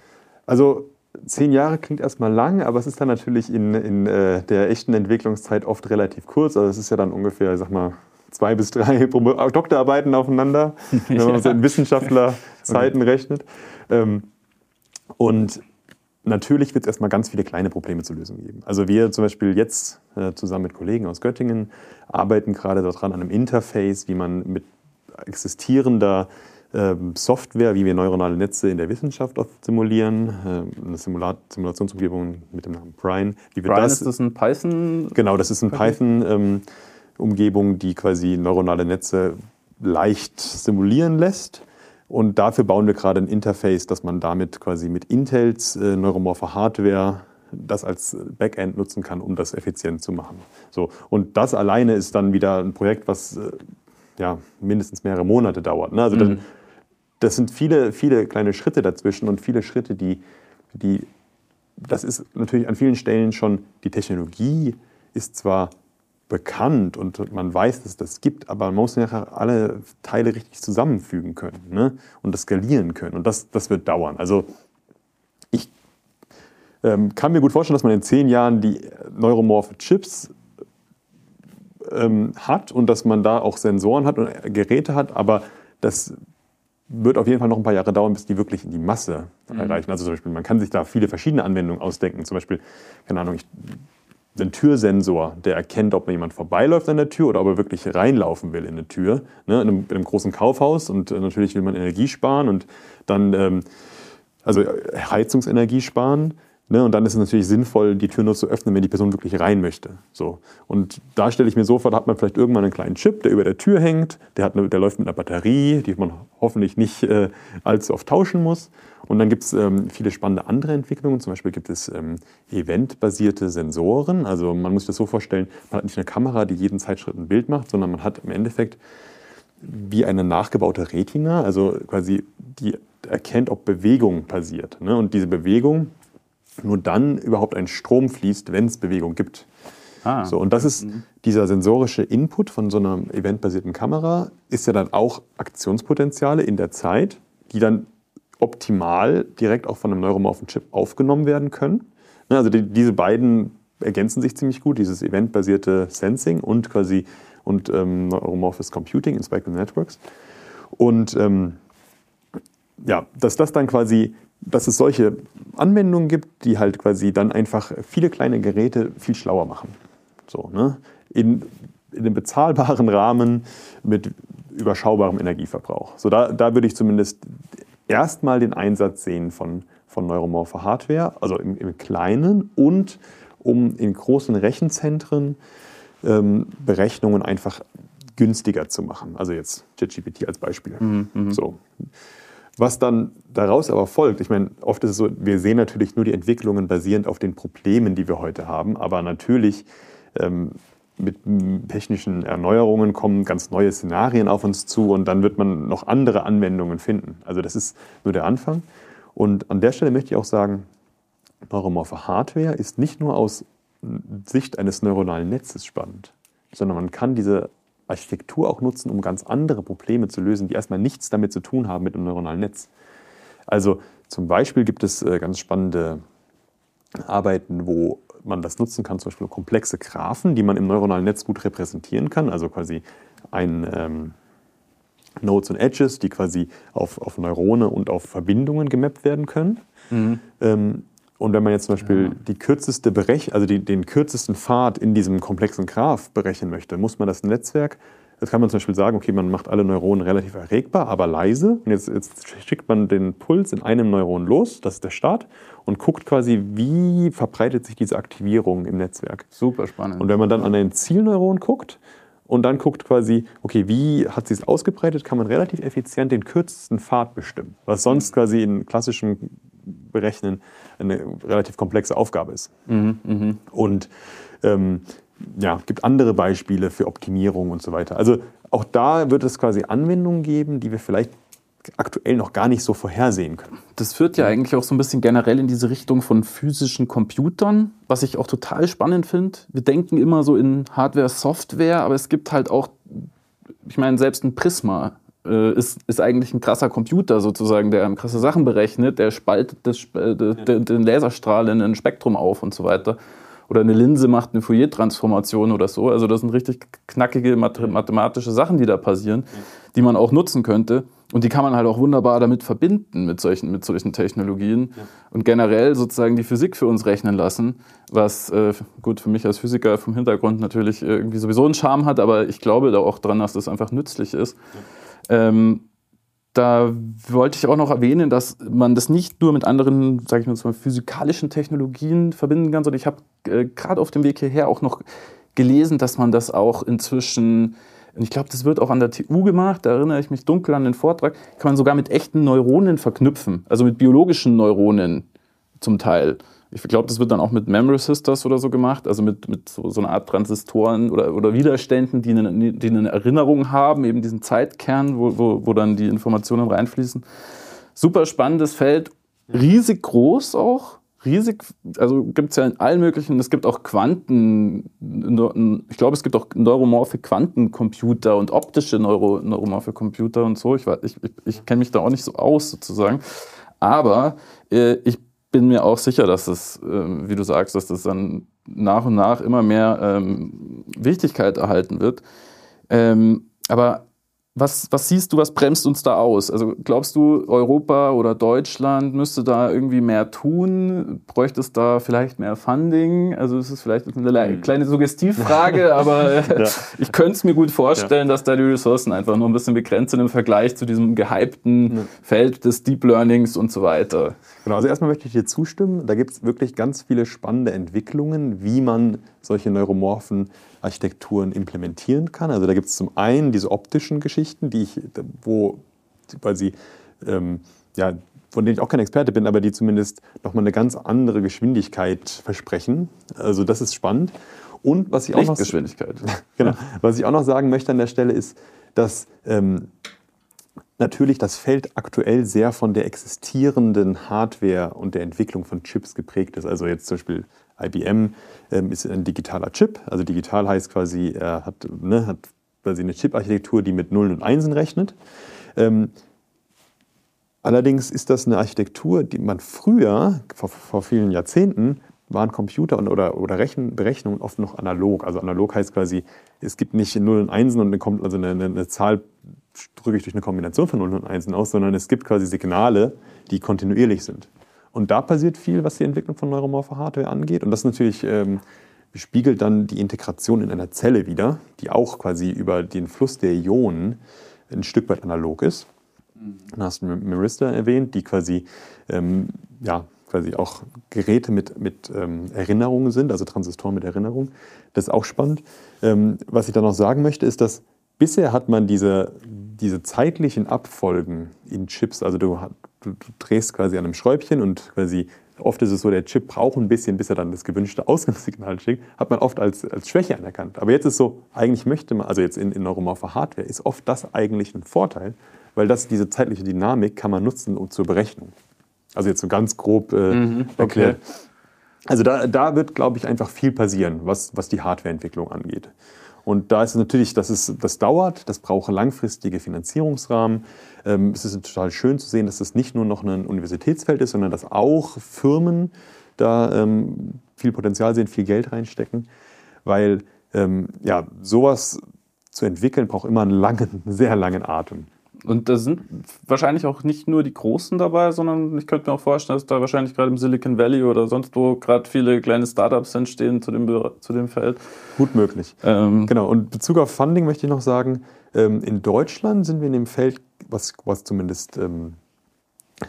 C: Also zehn Jahre klingt erstmal lang, aber es ist dann natürlich in, in äh, der echten Entwicklungszeit oft relativ kurz. Also es ist ja dann ungefähr, ich sag mal, zwei bis drei [LAUGHS] Doktorarbeiten aufeinander, [LAUGHS] wenn man ja. so in Wissenschaftlerzeiten okay. rechnet. Ähm, und natürlich wird es erstmal ganz viele kleine Probleme zu lösen geben. Also wir zum Beispiel jetzt äh, zusammen mit Kollegen aus Göttingen arbeiten gerade daran an einem Interface, wie man mit existierender Software, wie wir neuronale Netze in der Wissenschaft oft simulieren, äh, eine Simulat Simulationsumgebung mit dem Namen Brine.
B: Wie Brine das, ist das ein Python?
C: Genau, das ist ein Python-Umgebung, ähm, die quasi neuronale Netze leicht simulieren lässt. Und dafür bauen wir gerade ein Interface, dass man damit quasi mit Intels äh, neuromorpher Hardware das als Backend nutzen kann, um das effizient zu machen. So, und das alleine ist dann wieder ein Projekt, was äh, ja, mindestens mehrere Monate dauert. Ne? Also mhm. Das sind viele, viele kleine Schritte dazwischen und viele Schritte, die, die, das ist natürlich an vielen Stellen schon, die Technologie ist zwar bekannt und man weiß, dass es das gibt, aber man muss nachher alle Teile richtig zusammenfügen können ne? und das skalieren können. Und das, das wird dauern. Also ich ähm, kann mir gut vorstellen, dass man in zehn Jahren die neuromorphe Chips ähm, hat und dass man da auch Sensoren hat und Geräte hat, aber das wird auf jeden Fall noch ein paar Jahre dauern, bis die wirklich in die Masse mhm. erreichen. Also zum Beispiel, man kann sich da viele verschiedene Anwendungen ausdenken. Zum Beispiel, keine Ahnung, ich, ein Türsensor, der erkennt, ob jemand vorbeiläuft an der Tür oder ob er wirklich reinlaufen will in eine Tür. Ne, in, einem, in, einem, großen Kaufhaus und äh, natürlich will man Energie sparen und dann, ähm, also Heizungsenergie sparen. Ne? Und dann ist es natürlich sinnvoll, die Tür nur zu öffnen, wenn die Person wirklich rein möchte. So. Und da stelle ich mir so vor, da hat man vielleicht irgendwann einen kleinen Chip, der über der Tür hängt, der, hat eine, der läuft mit einer Batterie, die man hoffentlich nicht äh, allzu oft tauschen muss. Und dann gibt es ähm, viele spannende andere Entwicklungen. Zum Beispiel gibt es ähm, eventbasierte Sensoren. Also man muss sich das so vorstellen, man hat nicht eine Kamera, die jeden Zeitschritt ein Bild macht, sondern man hat im Endeffekt wie eine nachgebaute Retina, also quasi die erkennt, ob Bewegung passiert. Ne? Und diese Bewegung nur dann überhaupt ein Strom fließt, wenn es Bewegung gibt. Ah. So, und das ist mhm. dieser sensorische Input von so einer eventbasierten Kamera, ist ja dann auch Aktionspotenziale in der Zeit, die dann optimal direkt auch von einem neuromorphen Chip aufgenommen werden können. Ne, also die, diese beiden ergänzen sich ziemlich gut, dieses eventbasierte Sensing und quasi und ähm, neuromorphes Computing in Spectral Networks. Und ähm, ja, dass das dann quasi dass es solche Anwendungen gibt, die halt quasi dann einfach viele kleine Geräte viel schlauer machen. So, ne? in, in einem bezahlbaren [LAUGHS] Rahmen mit überschaubarem Energieverbrauch. So, da, da würde ich zumindest erstmal den Einsatz sehen von, von neuromorpher Hardware, also im, im Kleinen und um in großen Rechenzentren ähm, Berechnungen einfach günstiger zu machen. Also jetzt ChatGPT als Beispiel. Mhm, so. Was dann daraus aber folgt, ich meine, oft ist es so, wir sehen natürlich nur die Entwicklungen basierend auf den Problemen, die wir heute haben, aber natürlich ähm, mit technischen Erneuerungen kommen ganz neue Szenarien auf uns zu und dann wird man noch andere Anwendungen finden. Also das ist nur der Anfang. Und an der Stelle möchte ich auch sagen, neuromorphe Hardware ist nicht nur aus Sicht eines neuronalen Netzes spannend, sondern man kann diese Architektur auch nutzen, um ganz andere Probleme zu lösen, die erstmal nichts damit zu tun haben mit einem neuronalen Netz. Also zum Beispiel gibt es äh, ganz spannende Arbeiten, wo man das nutzen kann, zum Beispiel komplexe Graphen, die man im neuronalen Netz gut repräsentieren kann, also quasi ein ähm, Nodes und Edges, die quasi auf, auf Neurone und auf Verbindungen gemappt werden können. Mhm. Ähm, und wenn man jetzt zum Beispiel ja. die kürzeste Berech also die, den kürzesten Pfad in diesem komplexen Graph berechnen möchte, muss man das Netzwerk, das kann man zum Beispiel sagen, okay, man macht alle Neuronen relativ erregbar, aber leise. Und jetzt, jetzt schickt man den Puls in einem Neuron los, das ist der Start, und guckt quasi, wie verbreitet sich diese Aktivierung im Netzwerk.
B: Super spannend.
C: Und wenn man dann an ein Zielneuron guckt, und dann guckt quasi, okay, wie hat sich es ausgebreitet, kann man relativ effizient den kürzesten Pfad bestimmen, was sonst quasi in klassischen Berechnen eine relativ komplexe Aufgabe ist. Mhm, mh. Und ähm, ja, gibt andere Beispiele für Optimierung und so weiter. Also auch da wird es quasi Anwendungen geben, die wir vielleicht aktuell noch gar nicht so vorhersehen können.
B: Das führt ja eigentlich auch so ein bisschen generell in diese Richtung von physischen Computern, was ich auch total spannend finde. Wir denken immer so in Hardware, Software, aber es gibt halt auch, ich meine, selbst ein Prisma äh, ist, ist eigentlich ein krasser Computer sozusagen, der krasse Sachen berechnet, der spaltet das, äh, den Laserstrahl in ein Spektrum auf und so weiter. Oder eine Linse macht eine Fourier-Transformation oder so. Also das sind richtig knackige mathematische Sachen, die da passieren, die man auch nutzen könnte. Und die kann man halt auch wunderbar damit verbinden, mit solchen, mit solchen Technologien. Ja. Und generell sozusagen die Physik für uns rechnen lassen, was äh, gut für mich als Physiker vom Hintergrund natürlich irgendwie sowieso einen Charme hat, aber ich glaube da auch dran, dass das einfach nützlich ist. Ja. Ähm, da wollte ich auch noch erwähnen, dass man das nicht nur mit anderen, sage ich mal, physikalischen Technologien verbinden kann, sondern ich habe äh, gerade auf dem Weg hierher auch noch gelesen, dass man das auch inzwischen, und ich glaube, das wird auch an der TU gemacht, da erinnere ich mich dunkel an den Vortrag, kann man sogar mit echten Neuronen verknüpfen, also mit biologischen Neuronen zum Teil. Ich glaube, das wird dann auch mit Memory Sisters oder so gemacht, also mit, mit so, so einer Art Transistoren oder, oder Widerständen, die eine, die eine Erinnerung haben, eben diesen Zeitkern, wo, wo, wo dann die Informationen reinfließen. Super spannendes Feld, riesig groß auch, riesig, also gibt es ja in allen möglichen, es gibt auch Quanten, ich glaube, es gibt auch neuromorphe Quantencomputer und optische Neuro, neuromorphe Computer und so. Ich, ich, ich, kenne mich da auch nicht so aus sozusagen. Aber äh, ich bin mir auch sicher, dass es, äh, wie du sagst, dass das dann nach und nach immer mehr ähm, Wichtigkeit erhalten wird. Ähm, aber was, was siehst du, was bremst uns da aus? Also glaubst du, Europa oder Deutschland müsste da irgendwie mehr tun? Bräuchte es da vielleicht mehr Funding? Also es ist vielleicht eine hm. kleine Suggestivfrage, [LAUGHS] aber ja. ich könnte es mir gut vorstellen, ja. dass da die Ressourcen einfach nur ein bisschen begrenzt sind im Vergleich zu diesem gehypten ja. Feld des Deep Learnings und so weiter.
C: Genau, also erstmal möchte ich dir zustimmen. Da gibt es wirklich ganz viele spannende Entwicklungen, wie man solche neuromorphen Architekturen implementieren kann. Also da gibt es zum einen diese optischen Geschichten, die ich, wo, weil sie, ähm, ja, von denen ich auch kein Experte bin, aber die zumindest nochmal eine ganz andere Geschwindigkeit versprechen. Also das ist spannend. Und was ich auch noch,
B: Geschwindigkeit. [LAUGHS]
C: genau, was ich auch noch sagen möchte an der Stelle ist, dass ähm, natürlich das Feld aktuell sehr von der existierenden Hardware und der Entwicklung von Chips geprägt ist. Also jetzt zum Beispiel IBM ähm, ist ein digitaler Chip. Also digital heißt quasi, er hat, ne, hat quasi eine Chip-Architektur, die mit Nullen und Einsen rechnet. Ähm, allerdings ist das eine Architektur, die man früher, vor, vor vielen Jahrzehnten, waren Computer und, oder, oder Rechen, Berechnungen oft noch analog. Also analog heißt quasi, es gibt nicht Nullen und Einsen und kommt also eine, eine, eine Zahl drücke ich durch eine Kombination von Nullen und Einsen aus, sondern es gibt quasi Signale, die kontinuierlich sind. Und da passiert viel, was die Entwicklung von neuromorpher Hardware angeht. Und das natürlich ähm, spiegelt dann die Integration in einer Zelle wieder, die auch quasi über den Fluss der Ionen ein Stück weit analog ist. Mhm. Dann hast du Marista erwähnt, die quasi, ähm, ja, quasi auch Geräte mit, mit ähm, Erinnerungen sind, also Transistoren mit Erinnerung. Das ist auch spannend. Ähm, was ich da noch sagen möchte, ist, dass bisher hat man diese, diese zeitlichen Abfolgen in Chips, also du, du, du drehst quasi an einem Schräubchen und quasi oft ist es so, der Chip braucht ein bisschen, bis er dann das gewünschte Ausgangssignal schickt, hat man oft als, als Schwäche anerkannt. Aber jetzt ist so, eigentlich möchte man, also jetzt in, in neuromorpher Hardware, ist oft das eigentlich ein Vorteil, weil das, diese zeitliche Dynamik kann man nutzen um zur Berechnung. Also jetzt so ganz grob äh, mhm, okay. erklärt. Also da, da wird, glaube ich, einfach viel passieren, was, was die Hardwareentwicklung angeht. Und da ist es natürlich, dass es, das dauert, das braucht langfristige Finanzierungsrahmen. Ähm, es ist total schön zu sehen, dass das nicht nur noch ein Universitätsfeld ist, sondern dass auch Firmen da ähm, viel Potenzial sehen, viel Geld reinstecken, weil ähm, ja, sowas zu entwickeln braucht immer einen langen, [LAUGHS] sehr langen Atem.
B: Und da sind wahrscheinlich auch nicht nur die Großen dabei, sondern ich könnte mir auch vorstellen, dass da wahrscheinlich gerade im Silicon Valley oder sonst wo gerade viele kleine Startups entstehen zu dem, zu dem Feld.
C: Gut möglich. Ähm genau. Und in Bezug auf Funding möchte ich noch sagen, ähm, in Deutschland sind wir in dem Feld, was, was zumindest ähm,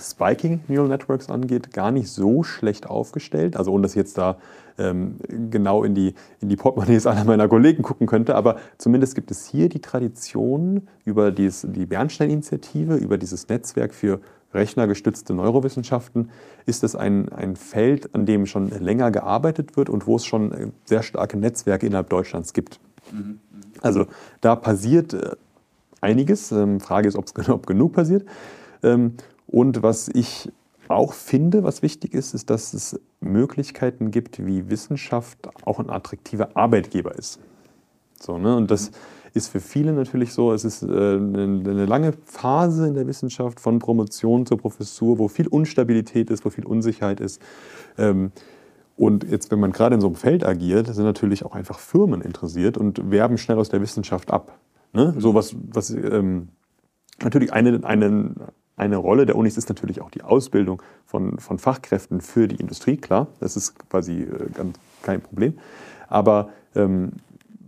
C: Spiking Neural Networks angeht, gar nicht so schlecht aufgestellt. Also ohne dass ich jetzt da ähm, genau in die, in die Portemonnaies aller meiner Kollegen gucken könnte, aber zumindest gibt es hier die Tradition über dies, die Bernstein-Initiative, über dieses Netzwerk für rechnergestützte Neurowissenschaften, ist es ein, ein Feld, an dem schon länger gearbeitet wird und wo es schon äh, sehr starke Netzwerke innerhalb Deutschlands gibt. Mhm. Also da passiert äh, einiges. Ähm, Frage ist, [LAUGHS] ob genug passiert. Ähm, und was ich auch finde, was wichtig ist, ist, dass es Möglichkeiten gibt, wie Wissenschaft auch ein attraktiver Arbeitgeber ist. So, ne? Und das ist für viele natürlich so, es ist äh, eine, lange Phase in der Wissenschaft von Promotion zur Professur, wo viel Unstabilität ist, wo viel Unsicherheit ist. Ähm, und jetzt, wenn man gerade in so einem Feld agiert, sind natürlich auch einfach Firmen interessiert und werben schnell aus der Wissenschaft ab. Ne? So was, was ähm, natürlich eine, eine, eine Rolle der Unis ist natürlich auch die Ausbildung von, von Fachkräften für die Industrie, klar, das ist quasi äh, ganz kein Problem. Aber ähm,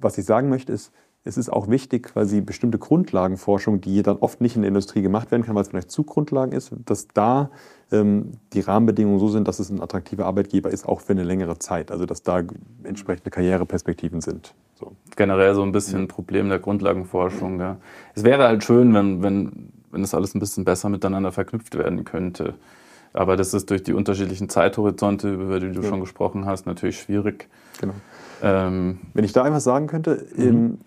C: was ich sagen möchte, ist, es ist auch wichtig, quasi bestimmte Grundlagenforschung, die dann oft nicht in der Industrie gemacht werden kann, weil es vielleicht zu Grundlagen ist, dass da ähm, die Rahmenbedingungen so sind, dass es ein attraktiver Arbeitgeber ist, auch für eine längere Zeit. Also dass da entsprechende Karriereperspektiven sind.
B: So. Generell so ein bisschen ein Problem der Grundlagenforschung. Ja. Es wäre halt schön, wenn, wenn wenn das alles ein bisschen besser miteinander verknüpft werden könnte. Aber das ist durch die unterschiedlichen Zeithorizonte, über die du ja. schon gesprochen hast, natürlich schwierig.
C: Genau. Ähm, wenn ich da einfach sagen könnte, mhm.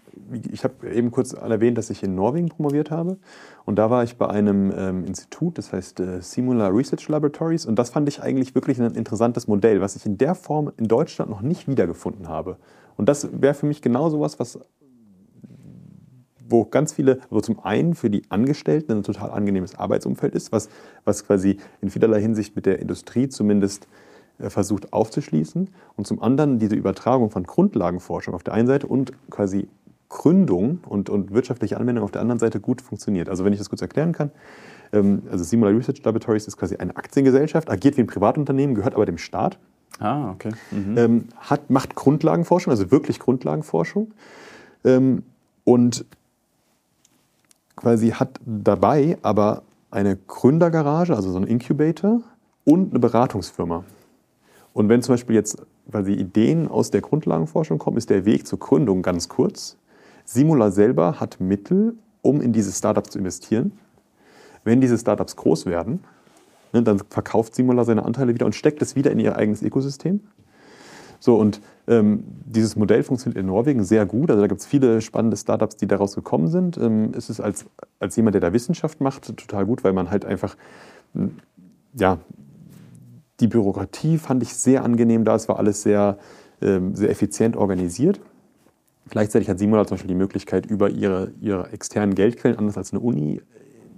C: ich habe eben kurz erwähnt, dass ich in Norwegen promoviert habe. Und da war ich bei einem ähm, Institut, das heißt äh, Simula Research Laboratories. Und das fand ich eigentlich wirklich ein interessantes Modell, was ich in der Form in Deutschland noch nicht wiedergefunden habe. Und das wäre für mich genau sowas, was wo ganz viele, wo zum einen für die Angestellten ein total angenehmes Arbeitsumfeld ist, was, was quasi in vielerlei Hinsicht mit der Industrie zumindest äh, versucht aufzuschließen und zum anderen diese Übertragung von Grundlagenforschung auf der einen Seite und quasi Gründung und, und wirtschaftliche Anwendung auf der anderen Seite gut funktioniert. Also wenn ich das kurz erklären kann, ähm, also Simula Research Laboratories ist quasi eine Aktiengesellschaft, agiert wie ein Privatunternehmen, gehört aber dem Staat.
B: Ah, okay.
C: Mhm. Ähm, hat, macht Grundlagenforschung, also wirklich Grundlagenforschung. Ähm, und quasi hat dabei aber eine Gründergarage, also so ein Incubator und eine Beratungsfirma. Und wenn zum Beispiel jetzt quasi Ideen aus der Grundlagenforschung kommen, ist der Weg zur Gründung ganz kurz. Simula selber hat Mittel, um in diese Startups zu investieren. Wenn diese Startups groß werden, ne, dann verkauft Simula seine Anteile wieder und steckt es wieder in ihr eigenes Ökosystem. So, und ähm, dieses Modell funktioniert in Norwegen sehr gut. Also da gibt es viele spannende Startups, die daraus gekommen sind. Ähm, es ist als, als jemand, der da Wissenschaft macht, total gut, weil man halt einfach, hm, ja, die Bürokratie fand ich sehr angenehm da. Es war alles sehr, ähm, sehr effizient organisiert. Gleichzeitig hat Simula zum Beispiel die Möglichkeit, über ihre, ihre externen Geldquellen, anders als eine Uni,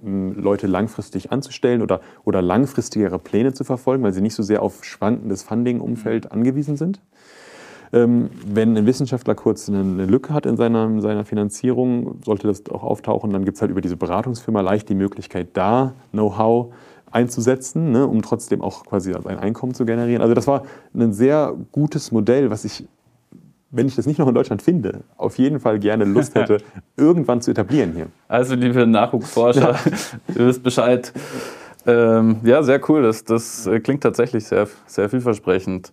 C: ähm, Leute langfristig anzustellen oder, oder langfristigere Pläne zu verfolgen, weil sie nicht so sehr auf schwankendes Funding-Umfeld angewiesen sind. Ähm, wenn ein Wissenschaftler kurz eine, Lücke hat in seiner, seiner Finanzierung, sollte das auch auftauchen, dann gibt es halt über diese Beratungsfirma leicht die Möglichkeit, da Know-how einzusetzen, ne, um trotzdem auch quasi ein Einkommen zu generieren. Also das war ein sehr gutes Modell, was ich, wenn ich das nicht noch in Deutschland finde, auf jeden Fall gerne Lust hätte, [LAUGHS] irgendwann zu etablieren hier.
B: Also liebe Nachwuchsforscher, ja. [LAUGHS] ihr wisst Bescheid. Ähm, ja, sehr cool. Das, das klingt tatsächlich sehr, sehr vielversprechend.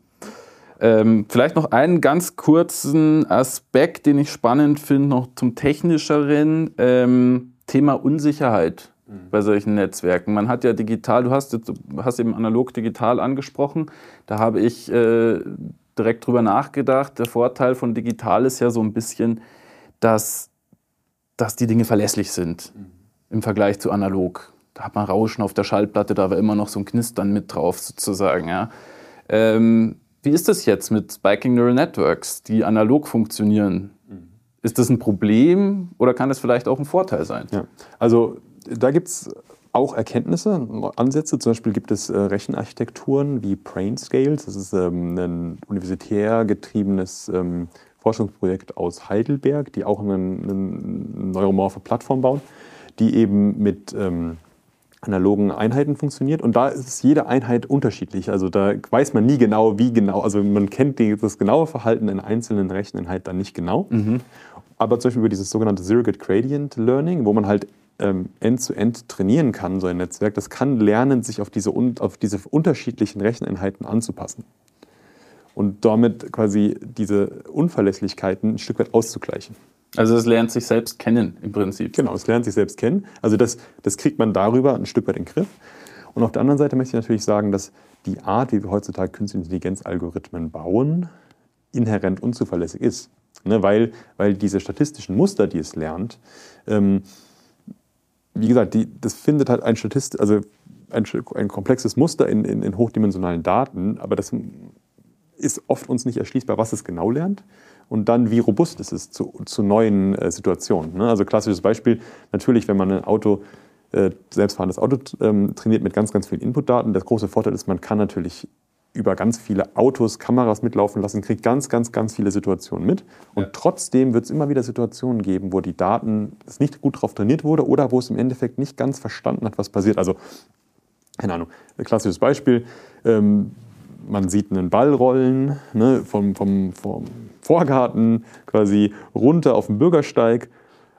B: Ähm, vielleicht noch einen ganz kurzen Aspekt, den ich spannend finde, noch zum technischeren ähm, Thema Unsicherheit mhm. bei solchen Netzwerken. Man hat ja digital, du hast, jetzt, hast eben analog digital angesprochen, da habe ich äh, direkt drüber nachgedacht. Der Vorteil von digital ist ja so ein bisschen, dass, dass die Dinge verlässlich sind mhm. im Vergleich zu analog. Da hat man Rauschen auf der Schallplatte, da war immer noch so ein Knistern mit drauf sozusagen. Ja. Ähm, wie ist das jetzt mit Spiking Neural Networks, die analog funktionieren? Mhm. Ist das ein Problem oder kann das vielleicht auch ein Vorteil sein?
C: Ja. Also da gibt es auch Erkenntnisse, Ansätze. Zum Beispiel gibt es äh, Rechenarchitekturen wie Brainscales. Das ist ähm, ein universitär getriebenes ähm, Forschungsprojekt aus Heidelberg, die auch eine, eine neuromorphe Plattform bauen, die eben mit ähm, analogen Einheiten funktioniert. Und da ist jede Einheit unterschiedlich. Also da weiß man nie genau, wie genau. Also man kennt die, das genaue Verhalten in einzelnen Recheneinheiten dann nicht genau. Mhm. Aber zum Beispiel über dieses sogenannte Surrogate Gradient Learning, wo man halt ähm, end-zu-end -end trainieren kann, so ein Netzwerk, das kann lernen, sich auf diese, auf diese unterschiedlichen Recheneinheiten anzupassen. Und damit quasi diese Unverlässlichkeiten ein Stück weit auszugleichen.
B: Also es lernt sich selbst kennen im Prinzip.
C: Genau, es lernt sich selbst kennen. Also das, das kriegt man darüber ein Stück weit in den Griff. Und auf der anderen Seite möchte ich natürlich sagen, dass die Art, wie wir heutzutage künstliche Intelligenzalgorithmen bauen, inhärent unzuverlässig ist. Ne, weil, weil diese statistischen Muster, die es lernt, ähm, wie gesagt, die, das findet halt ein Statist, also ein, ein komplexes Muster in, in, in, hochdimensionalen Daten, aber das ist oft uns nicht erschließbar, was es genau lernt und dann, wie robust es ist zu, zu neuen äh, Situationen. Ne? Also klassisches Beispiel, natürlich, wenn man ein Auto, äh, selbstfahrendes Auto ähm, trainiert mit ganz, ganz vielen Inputdaten, der große Vorteil ist, man kann natürlich über ganz viele Autos, Kameras mitlaufen lassen, kriegt ganz, ganz, ganz viele Situationen mit. Und ja. trotzdem wird es immer wieder Situationen geben, wo die Daten es nicht gut darauf trainiert wurde oder wo es im Endeffekt nicht ganz verstanden hat, was passiert. Also, keine Ahnung, ein klassisches Beispiel. Ähm, man sieht einen Ball rollen ne, vom, vom, vom Vorgarten quasi runter auf den Bürgersteig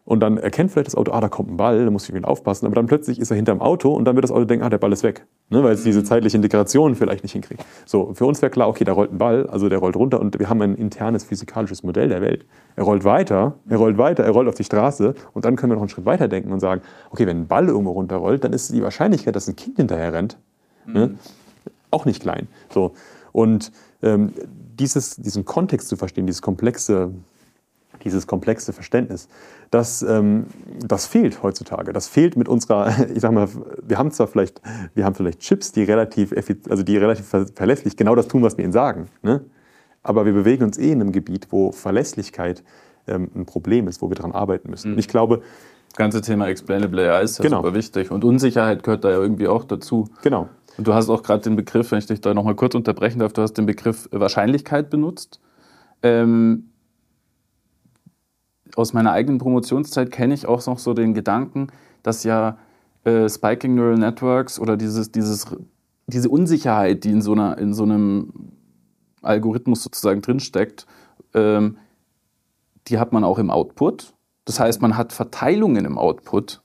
C: und dann erkennt vielleicht das Auto, ah, da kommt ein Ball, da muss ich irgendwie aufpassen. Aber dann plötzlich ist er hinterm Auto und dann wird das Auto denken, ah, der Ball ist weg. Ne, weil es diese zeitliche Integration vielleicht nicht hinkriegt. So, für uns wäre klar, okay, da rollt ein Ball, also der rollt runter und wir haben ein internes physikalisches Modell der Welt. Er rollt weiter, er rollt weiter, er rollt auf die Straße und dann können wir noch einen Schritt weiter denken und sagen, okay, wenn ein Ball irgendwo runterrollt, dann ist die Wahrscheinlichkeit, dass ein Kind hinterher rennt, ne, mhm. auch nicht klein. So, und ähm, dieses, diesen Kontext zu verstehen, dieses komplexe, dieses komplexe Verständnis, das, ähm, das fehlt heutzutage. Das fehlt mit unserer, [LAUGHS] ich sag mal, wir haben zwar vielleicht, wir haben vielleicht Chips, die relativ, also die relativ verlässlich genau das tun, was wir ihnen sagen. Ne? Aber wir bewegen uns eh in einem Gebiet, wo Verlässlichkeit ähm, ein Problem ist, wo wir daran arbeiten müssen. Mhm. Ich glaube,
B: das ganze Thema Explainable AI ist ja genau. super wichtig. Und Unsicherheit gehört da ja irgendwie auch dazu.
C: Genau.
B: Und du hast auch gerade den Begriff, wenn ich dich da nochmal kurz unterbrechen darf, du hast den Begriff Wahrscheinlichkeit benutzt. Ähm, aus meiner eigenen Promotionszeit kenne ich auch noch so den Gedanken, dass ja äh, Spiking Neural Networks oder dieses, dieses, diese Unsicherheit, die in so, einer, in so einem Algorithmus sozusagen drinsteckt, ähm, die hat man auch im Output. Das heißt, man hat Verteilungen im Output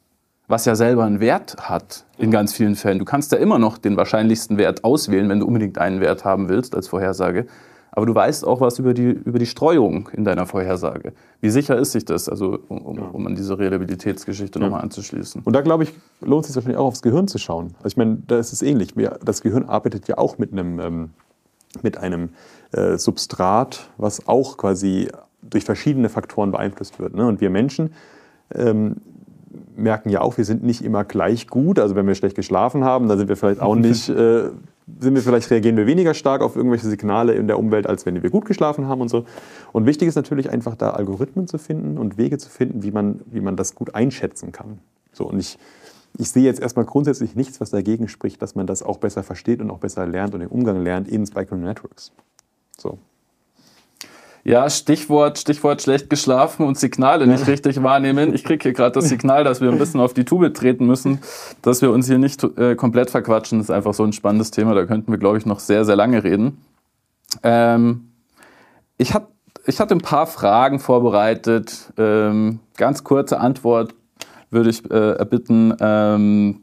B: was ja selber einen Wert hat in ganz vielen Fällen. Du kannst ja immer noch den wahrscheinlichsten Wert auswählen, wenn du unbedingt einen Wert haben willst als Vorhersage. Aber du weißt auch was über die, über die Streuung in deiner Vorhersage. Wie sicher ist sich das, also um, um an diese Reliabilitätsgeschichte ja. nochmal anzuschließen?
C: Und da, glaube ich, lohnt es sich wahrscheinlich auch aufs Gehirn zu schauen. Also ich meine, da ist es ähnlich. Das Gehirn arbeitet ja auch mit einem, ähm, mit einem äh, Substrat, was auch quasi durch verschiedene Faktoren beeinflusst wird. Ne? Und wir Menschen ähm, merken ja auch, wir sind nicht immer gleich gut. Also wenn wir schlecht geschlafen haben, dann sind wir vielleicht auch nicht, [LAUGHS] äh, sind wir vielleicht reagieren wir weniger stark auf irgendwelche Signale in der Umwelt, als wenn wir gut geschlafen haben und so. Und wichtig ist natürlich einfach da Algorithmen zu finden und Wege zu finden, wie man, wie man das gut einschätzen kann. So und ich ich sehe jetzt erstmal grundsätzlich nichts, was dagegen spricht, dass man das auch besser versteht und auch besser lernt und den Umgang lernt in Spike Networks. So.
B: Ja, Stichwort, Stichwort schlecht geschlafen und Signale nicht richtig wahrnehmen. Ich kriege hier gerade das Signal, dass wir ein bisschen auf die Tube treten müssen, dass wir uns hier nicht äh, komplett verquatschen. Das ist einfach so ein spannendes Thema, da könnten wir, glaube ich, noch sehr, sehr lange reden. Ähm, ich, hab, ich hatte ein paar Fragen vorbereitet. Ähm, ganz kurze Antwort würde ich äh, erbitten. Ähm,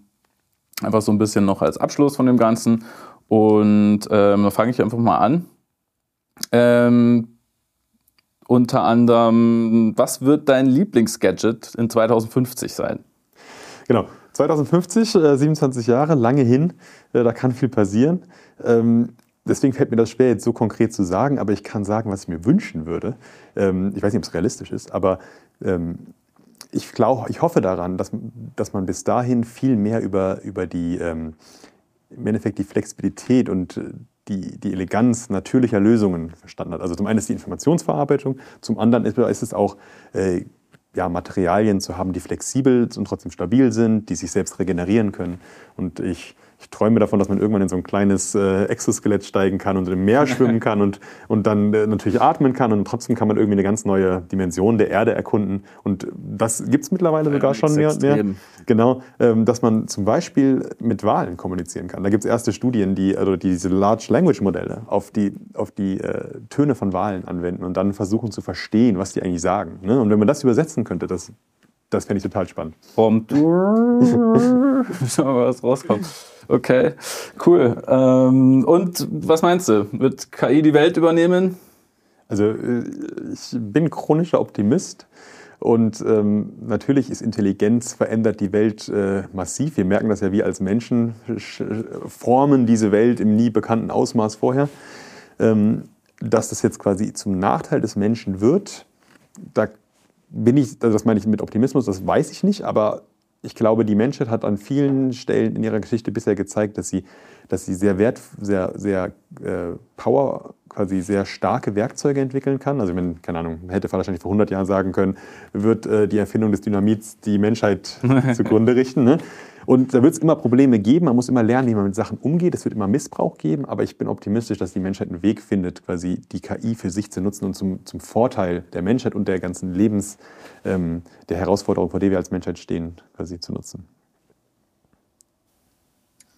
B: einfach so ein bisschen noch als Abschluss von dem Ganzen. Und ähm, da fange ich einfach mal an. Ähm, unter anderem, was wird dein Lieblingsgadget in 2050 sein?
C: Genau, 2050, äh, 27 Jahre, lange hin, äh, da kann viel passieren. Ähm, deswegen fällt mir das schwer, jetzt so konkret zu sagen, aber ich kann sagen, was ich mir wünschen würde. Ähm, ich weiß nicht, ob es realistisch ist, aber ähm, ich, glaub, ich hoffe daran, dass, dass man bis dahin viel mehr über, über die, ähm, im Endeffekt die Flexibilität und äh, die, die Eleganz natürlicher Lösungen verstanden hat. Also zum einen ist die Informationsverarbeitung, zum anderen ist, ist es auch äh, ja, Materialien zu haben, die flexibel und trotzdem stabil sind, die sich selbst regenerieren können. Und ich ich träume davon, dass man irgendwann in so ein kleines äh, Exoskelett steigen kann und im Meer schwimmen [LAUGHS] kann und, und dann äh, natürlich atmen kann und trotzdem kann man irgendwie eine ganz neue Dimension der Erde erkunden. Und das gibt es mittlerweile sogar schon mehr und mehr. Genau, ähm, dass man zum Beispiel mit Wahlen kommunizieren kann. Da gibt es erste Studien, die also diese Large Language Modelle auf die, auf die äh, Töne von Wahlen anwenden und dann versuchen zu verstehen, was die eigentlich sagen. Ne? Und wenn man das übersetzen könnte, das, das fände ich total spannend.
B: Prompt. Schauen [LAUGHS] wir mal, was rauskommt. Okay, cool. Ähm, und was meinst du? Wird KI die Welt übernehmen?
C: Also äh, ich bin chronischer Optimist. Und ähm, natürlich ist Intelligenz verändert die Welt äh, massiv. Wir merken das ja, wir als Menschen formen diese Welt im nie bekannten Ausmaß vorher. Ähm, dass das jetzt quasi zum Nachteil des Menschen wird, da bin ich, also das meine ich mit Optimismus, das weiß ich nicht, aber ich glaube, die Menschheit hat an vielen Stellen in ihrer Geschichte bisher gezeigt, dass sie, dass sie sehr wert, sehr, sehr äh, power, quasi sehr starke Werkzeuge entwickeln kann. Also, wenn, keine Ahnung, hätte wahrscheinlich vor 100 Jahren sagen können, wird äh, die Erfindung des Dynamits die Menschheit [LAUGHS] zugrunde richten. Ne? Und da wird es immer Probleme geben. Man muss immer lernen, wie man mit Sachen umgeht. Es wird immer Missbrauch geben. Aber ich bin optimistisch, dass die Menschheit einen Weg findet, quasi die KI für sich zu nutzen und zum, zum Vorteil der Menschheit und der ganzen Lebens, ähm, der Herausforderung, vor der wir als Menschheit stehen, quasi zu nutzen.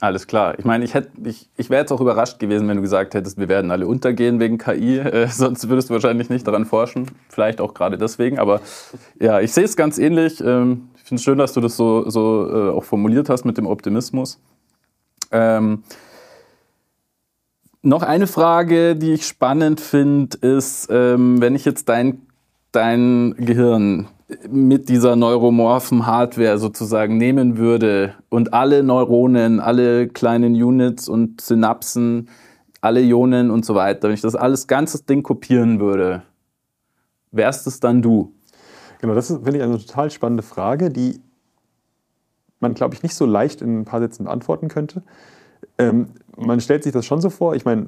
B: Alles klar. Ich meine, ich, ich, ich wäre jetzt auch überrascht gewesen, wenn du gesagt hättest, wir werden alle untergehen wegen KI. Äh, [LAUGHS] sonst würdest du wahrscheinlich nicht daran forschen. Vielleicht auch gerade deswegen. Aber ja, ich sehe es ganz ähnlich. Ähm, finde es schön, dass du das so, so äh, auch formuliert hast mit dem Optimismus. Ähm, noch eine Frage, die ich spannend finde, ist, ähm, wenn ich jetzt dein, dein Gehirn mit dieser neuromorphen Hardware sozusagen nehmen würde und alle Neuronen, alle kleinen Units und Synapsen, alle Ionen und so weiter, wenn ich das alles ganzes Ding kopieren würde, wärst es dann du?
C: Genau, das finde ich eine total spannende Frage, die man, glaube ich, nicht so leicht in ein paar Sätzen beantworten könnte. Ähm, man stellt sich das schon so vor. Ich meine,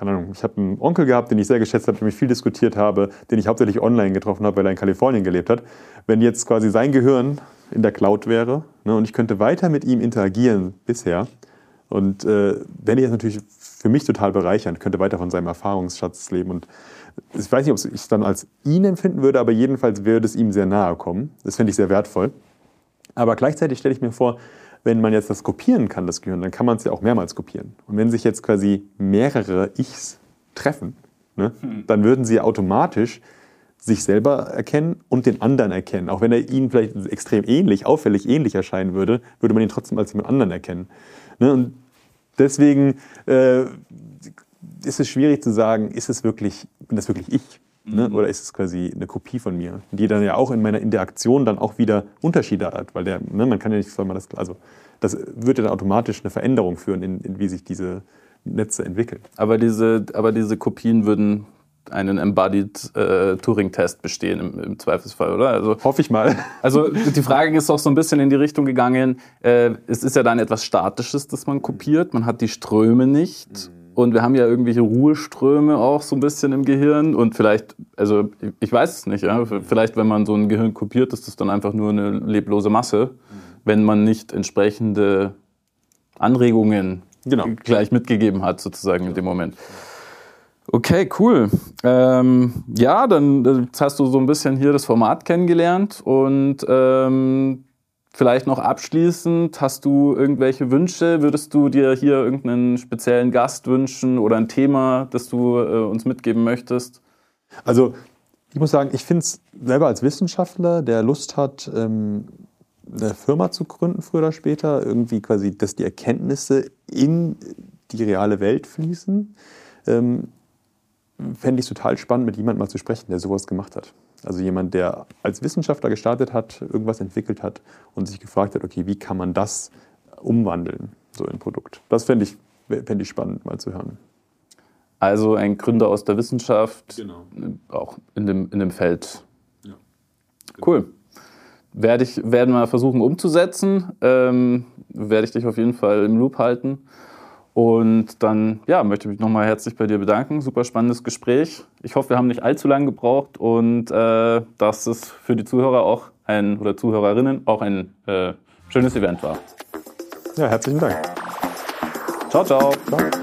C: keine Ahnung, ich habe einen Onkel gehabt, den ich sehr geschätzt habe, mit dem ich viel diskutiert habe, den ich hauptsächlich online getroffen habe, weil er in Kalifornien gelebt hat. Wenn jetzt quasi sein Gehirn in der Cloud wäre ne, und ich könnte weiter mit ihm interagieren bisher, und äh, wenn ich das natürlich für mich total bereichern, könnte weiter von seinem Erfahrungsschatz leben und ich weiß nicht, ob ich es dann als ihn empfinden würde, aber jedenfalls würde es ihm sehr nahe kommen. Das fände ich sehr wertvoll. Aber gleichzeitig stelle ich mir vor, wenn man jetzt das kopieren kann, das Gehirn, dann kann man es ja auch mehrmals kopieren. Und wenn sich jetzt quasi mehrere Ichs treffen, ne, hm. dann würden sie automatisch sich selber erkennen und den anderen erkennen. Auch wenn er ihnen vielleicht extrem ähnlich, auffällig ähnlich erscheinen würde, würde man ihn trotzdem als jemand anderen erkennen. Ne, und deswegen äh, ist es schwierig zu sagen, ist es wirklich, bin das wirklich ich? Ne? Mhm. Oder ist es quasi eine Kopie von mir, die dann ja auch in meiner Interaktion dann auch wieder Unterschiede hat, weil der, ne, man kann ja nicht, soll man das, also das wird ja dann automatisch eine Veränderung führen, in, in wie sich diese Netze entwickeln.
B: Aber diese, aber diese Kopien würden einen Embodied äh, Turing-Test bestehen im, im, Zweifelsfall, oder?
C: Also, Hoffe ich mal.
B: Also die Frage ist auch so ein bisschen in die Richtung gegangen, äh, es ist ja dann etwas Statisches, das man kopiert, man hat die Ströme nicht. Mhm und wir haben ja irgendwelche Ruheströme auch so ein bisschen im Gehirn. Und vielleicht, also ich weiß es nicht, ja? vielleicht wenn man so ein Gehirn kopiert, ist das dann einfach nur eine leblose Masse, wenn man nicht entsprechende Anregungen genau. gleich mitgegeben hat, sozusagen in dem Moment. Okay, cool. Ähm, ja, dann hast du so ein bisschen hier das Format kennengelernt und ähm, Vielleicht noch abschließend, hast du irgendwelche Wünsche? Würdest du dir hier irgendeinen speziellen Gast wünschen oder ein Thema, das du äh, uns mitgeben möchtest?
C: Also ich muss sagen, ich finde es selber als Wissenschaftler, der Lust hat, ähm, eine Firma zu gründen, früher oder später, irgendwie quasi, dass die Erkenntnisse in die reale Welt fließen. Ähm, fände ich total spannend, mit jemandem mal zu sprechen, der sowas gemacht hat. Also jemand, der als Wissenschaftler gestartet hat, irgendwas entwickelt hat und sich gefragt hat, okay, wie kann man das umwandeln, so in ein Produkt. Das fände ich, fänd ich spannend mal zu hören.
B: Also ein Gründer aus der Wissenschaft, genau. auch in dem, in dem Feld. Ja. Cool. Werde ich werden wir versuchen umzusetzen. Ähm, werde ich dich auf jeden Fall im Loop halten. Und dann ja, möchte ich mich nochmal herzlich bei dir bedanken. Super spannendes Gespräch. Ich hoffe, wir haben nicht allzu lange gebraucht und äh, dass es für die Zuhörer auch ein oder Zuhörerinnen auch ein äh, schönes Event war.
C: Ja, herzlichen Dank.
B: Ciao, ciao. ciao.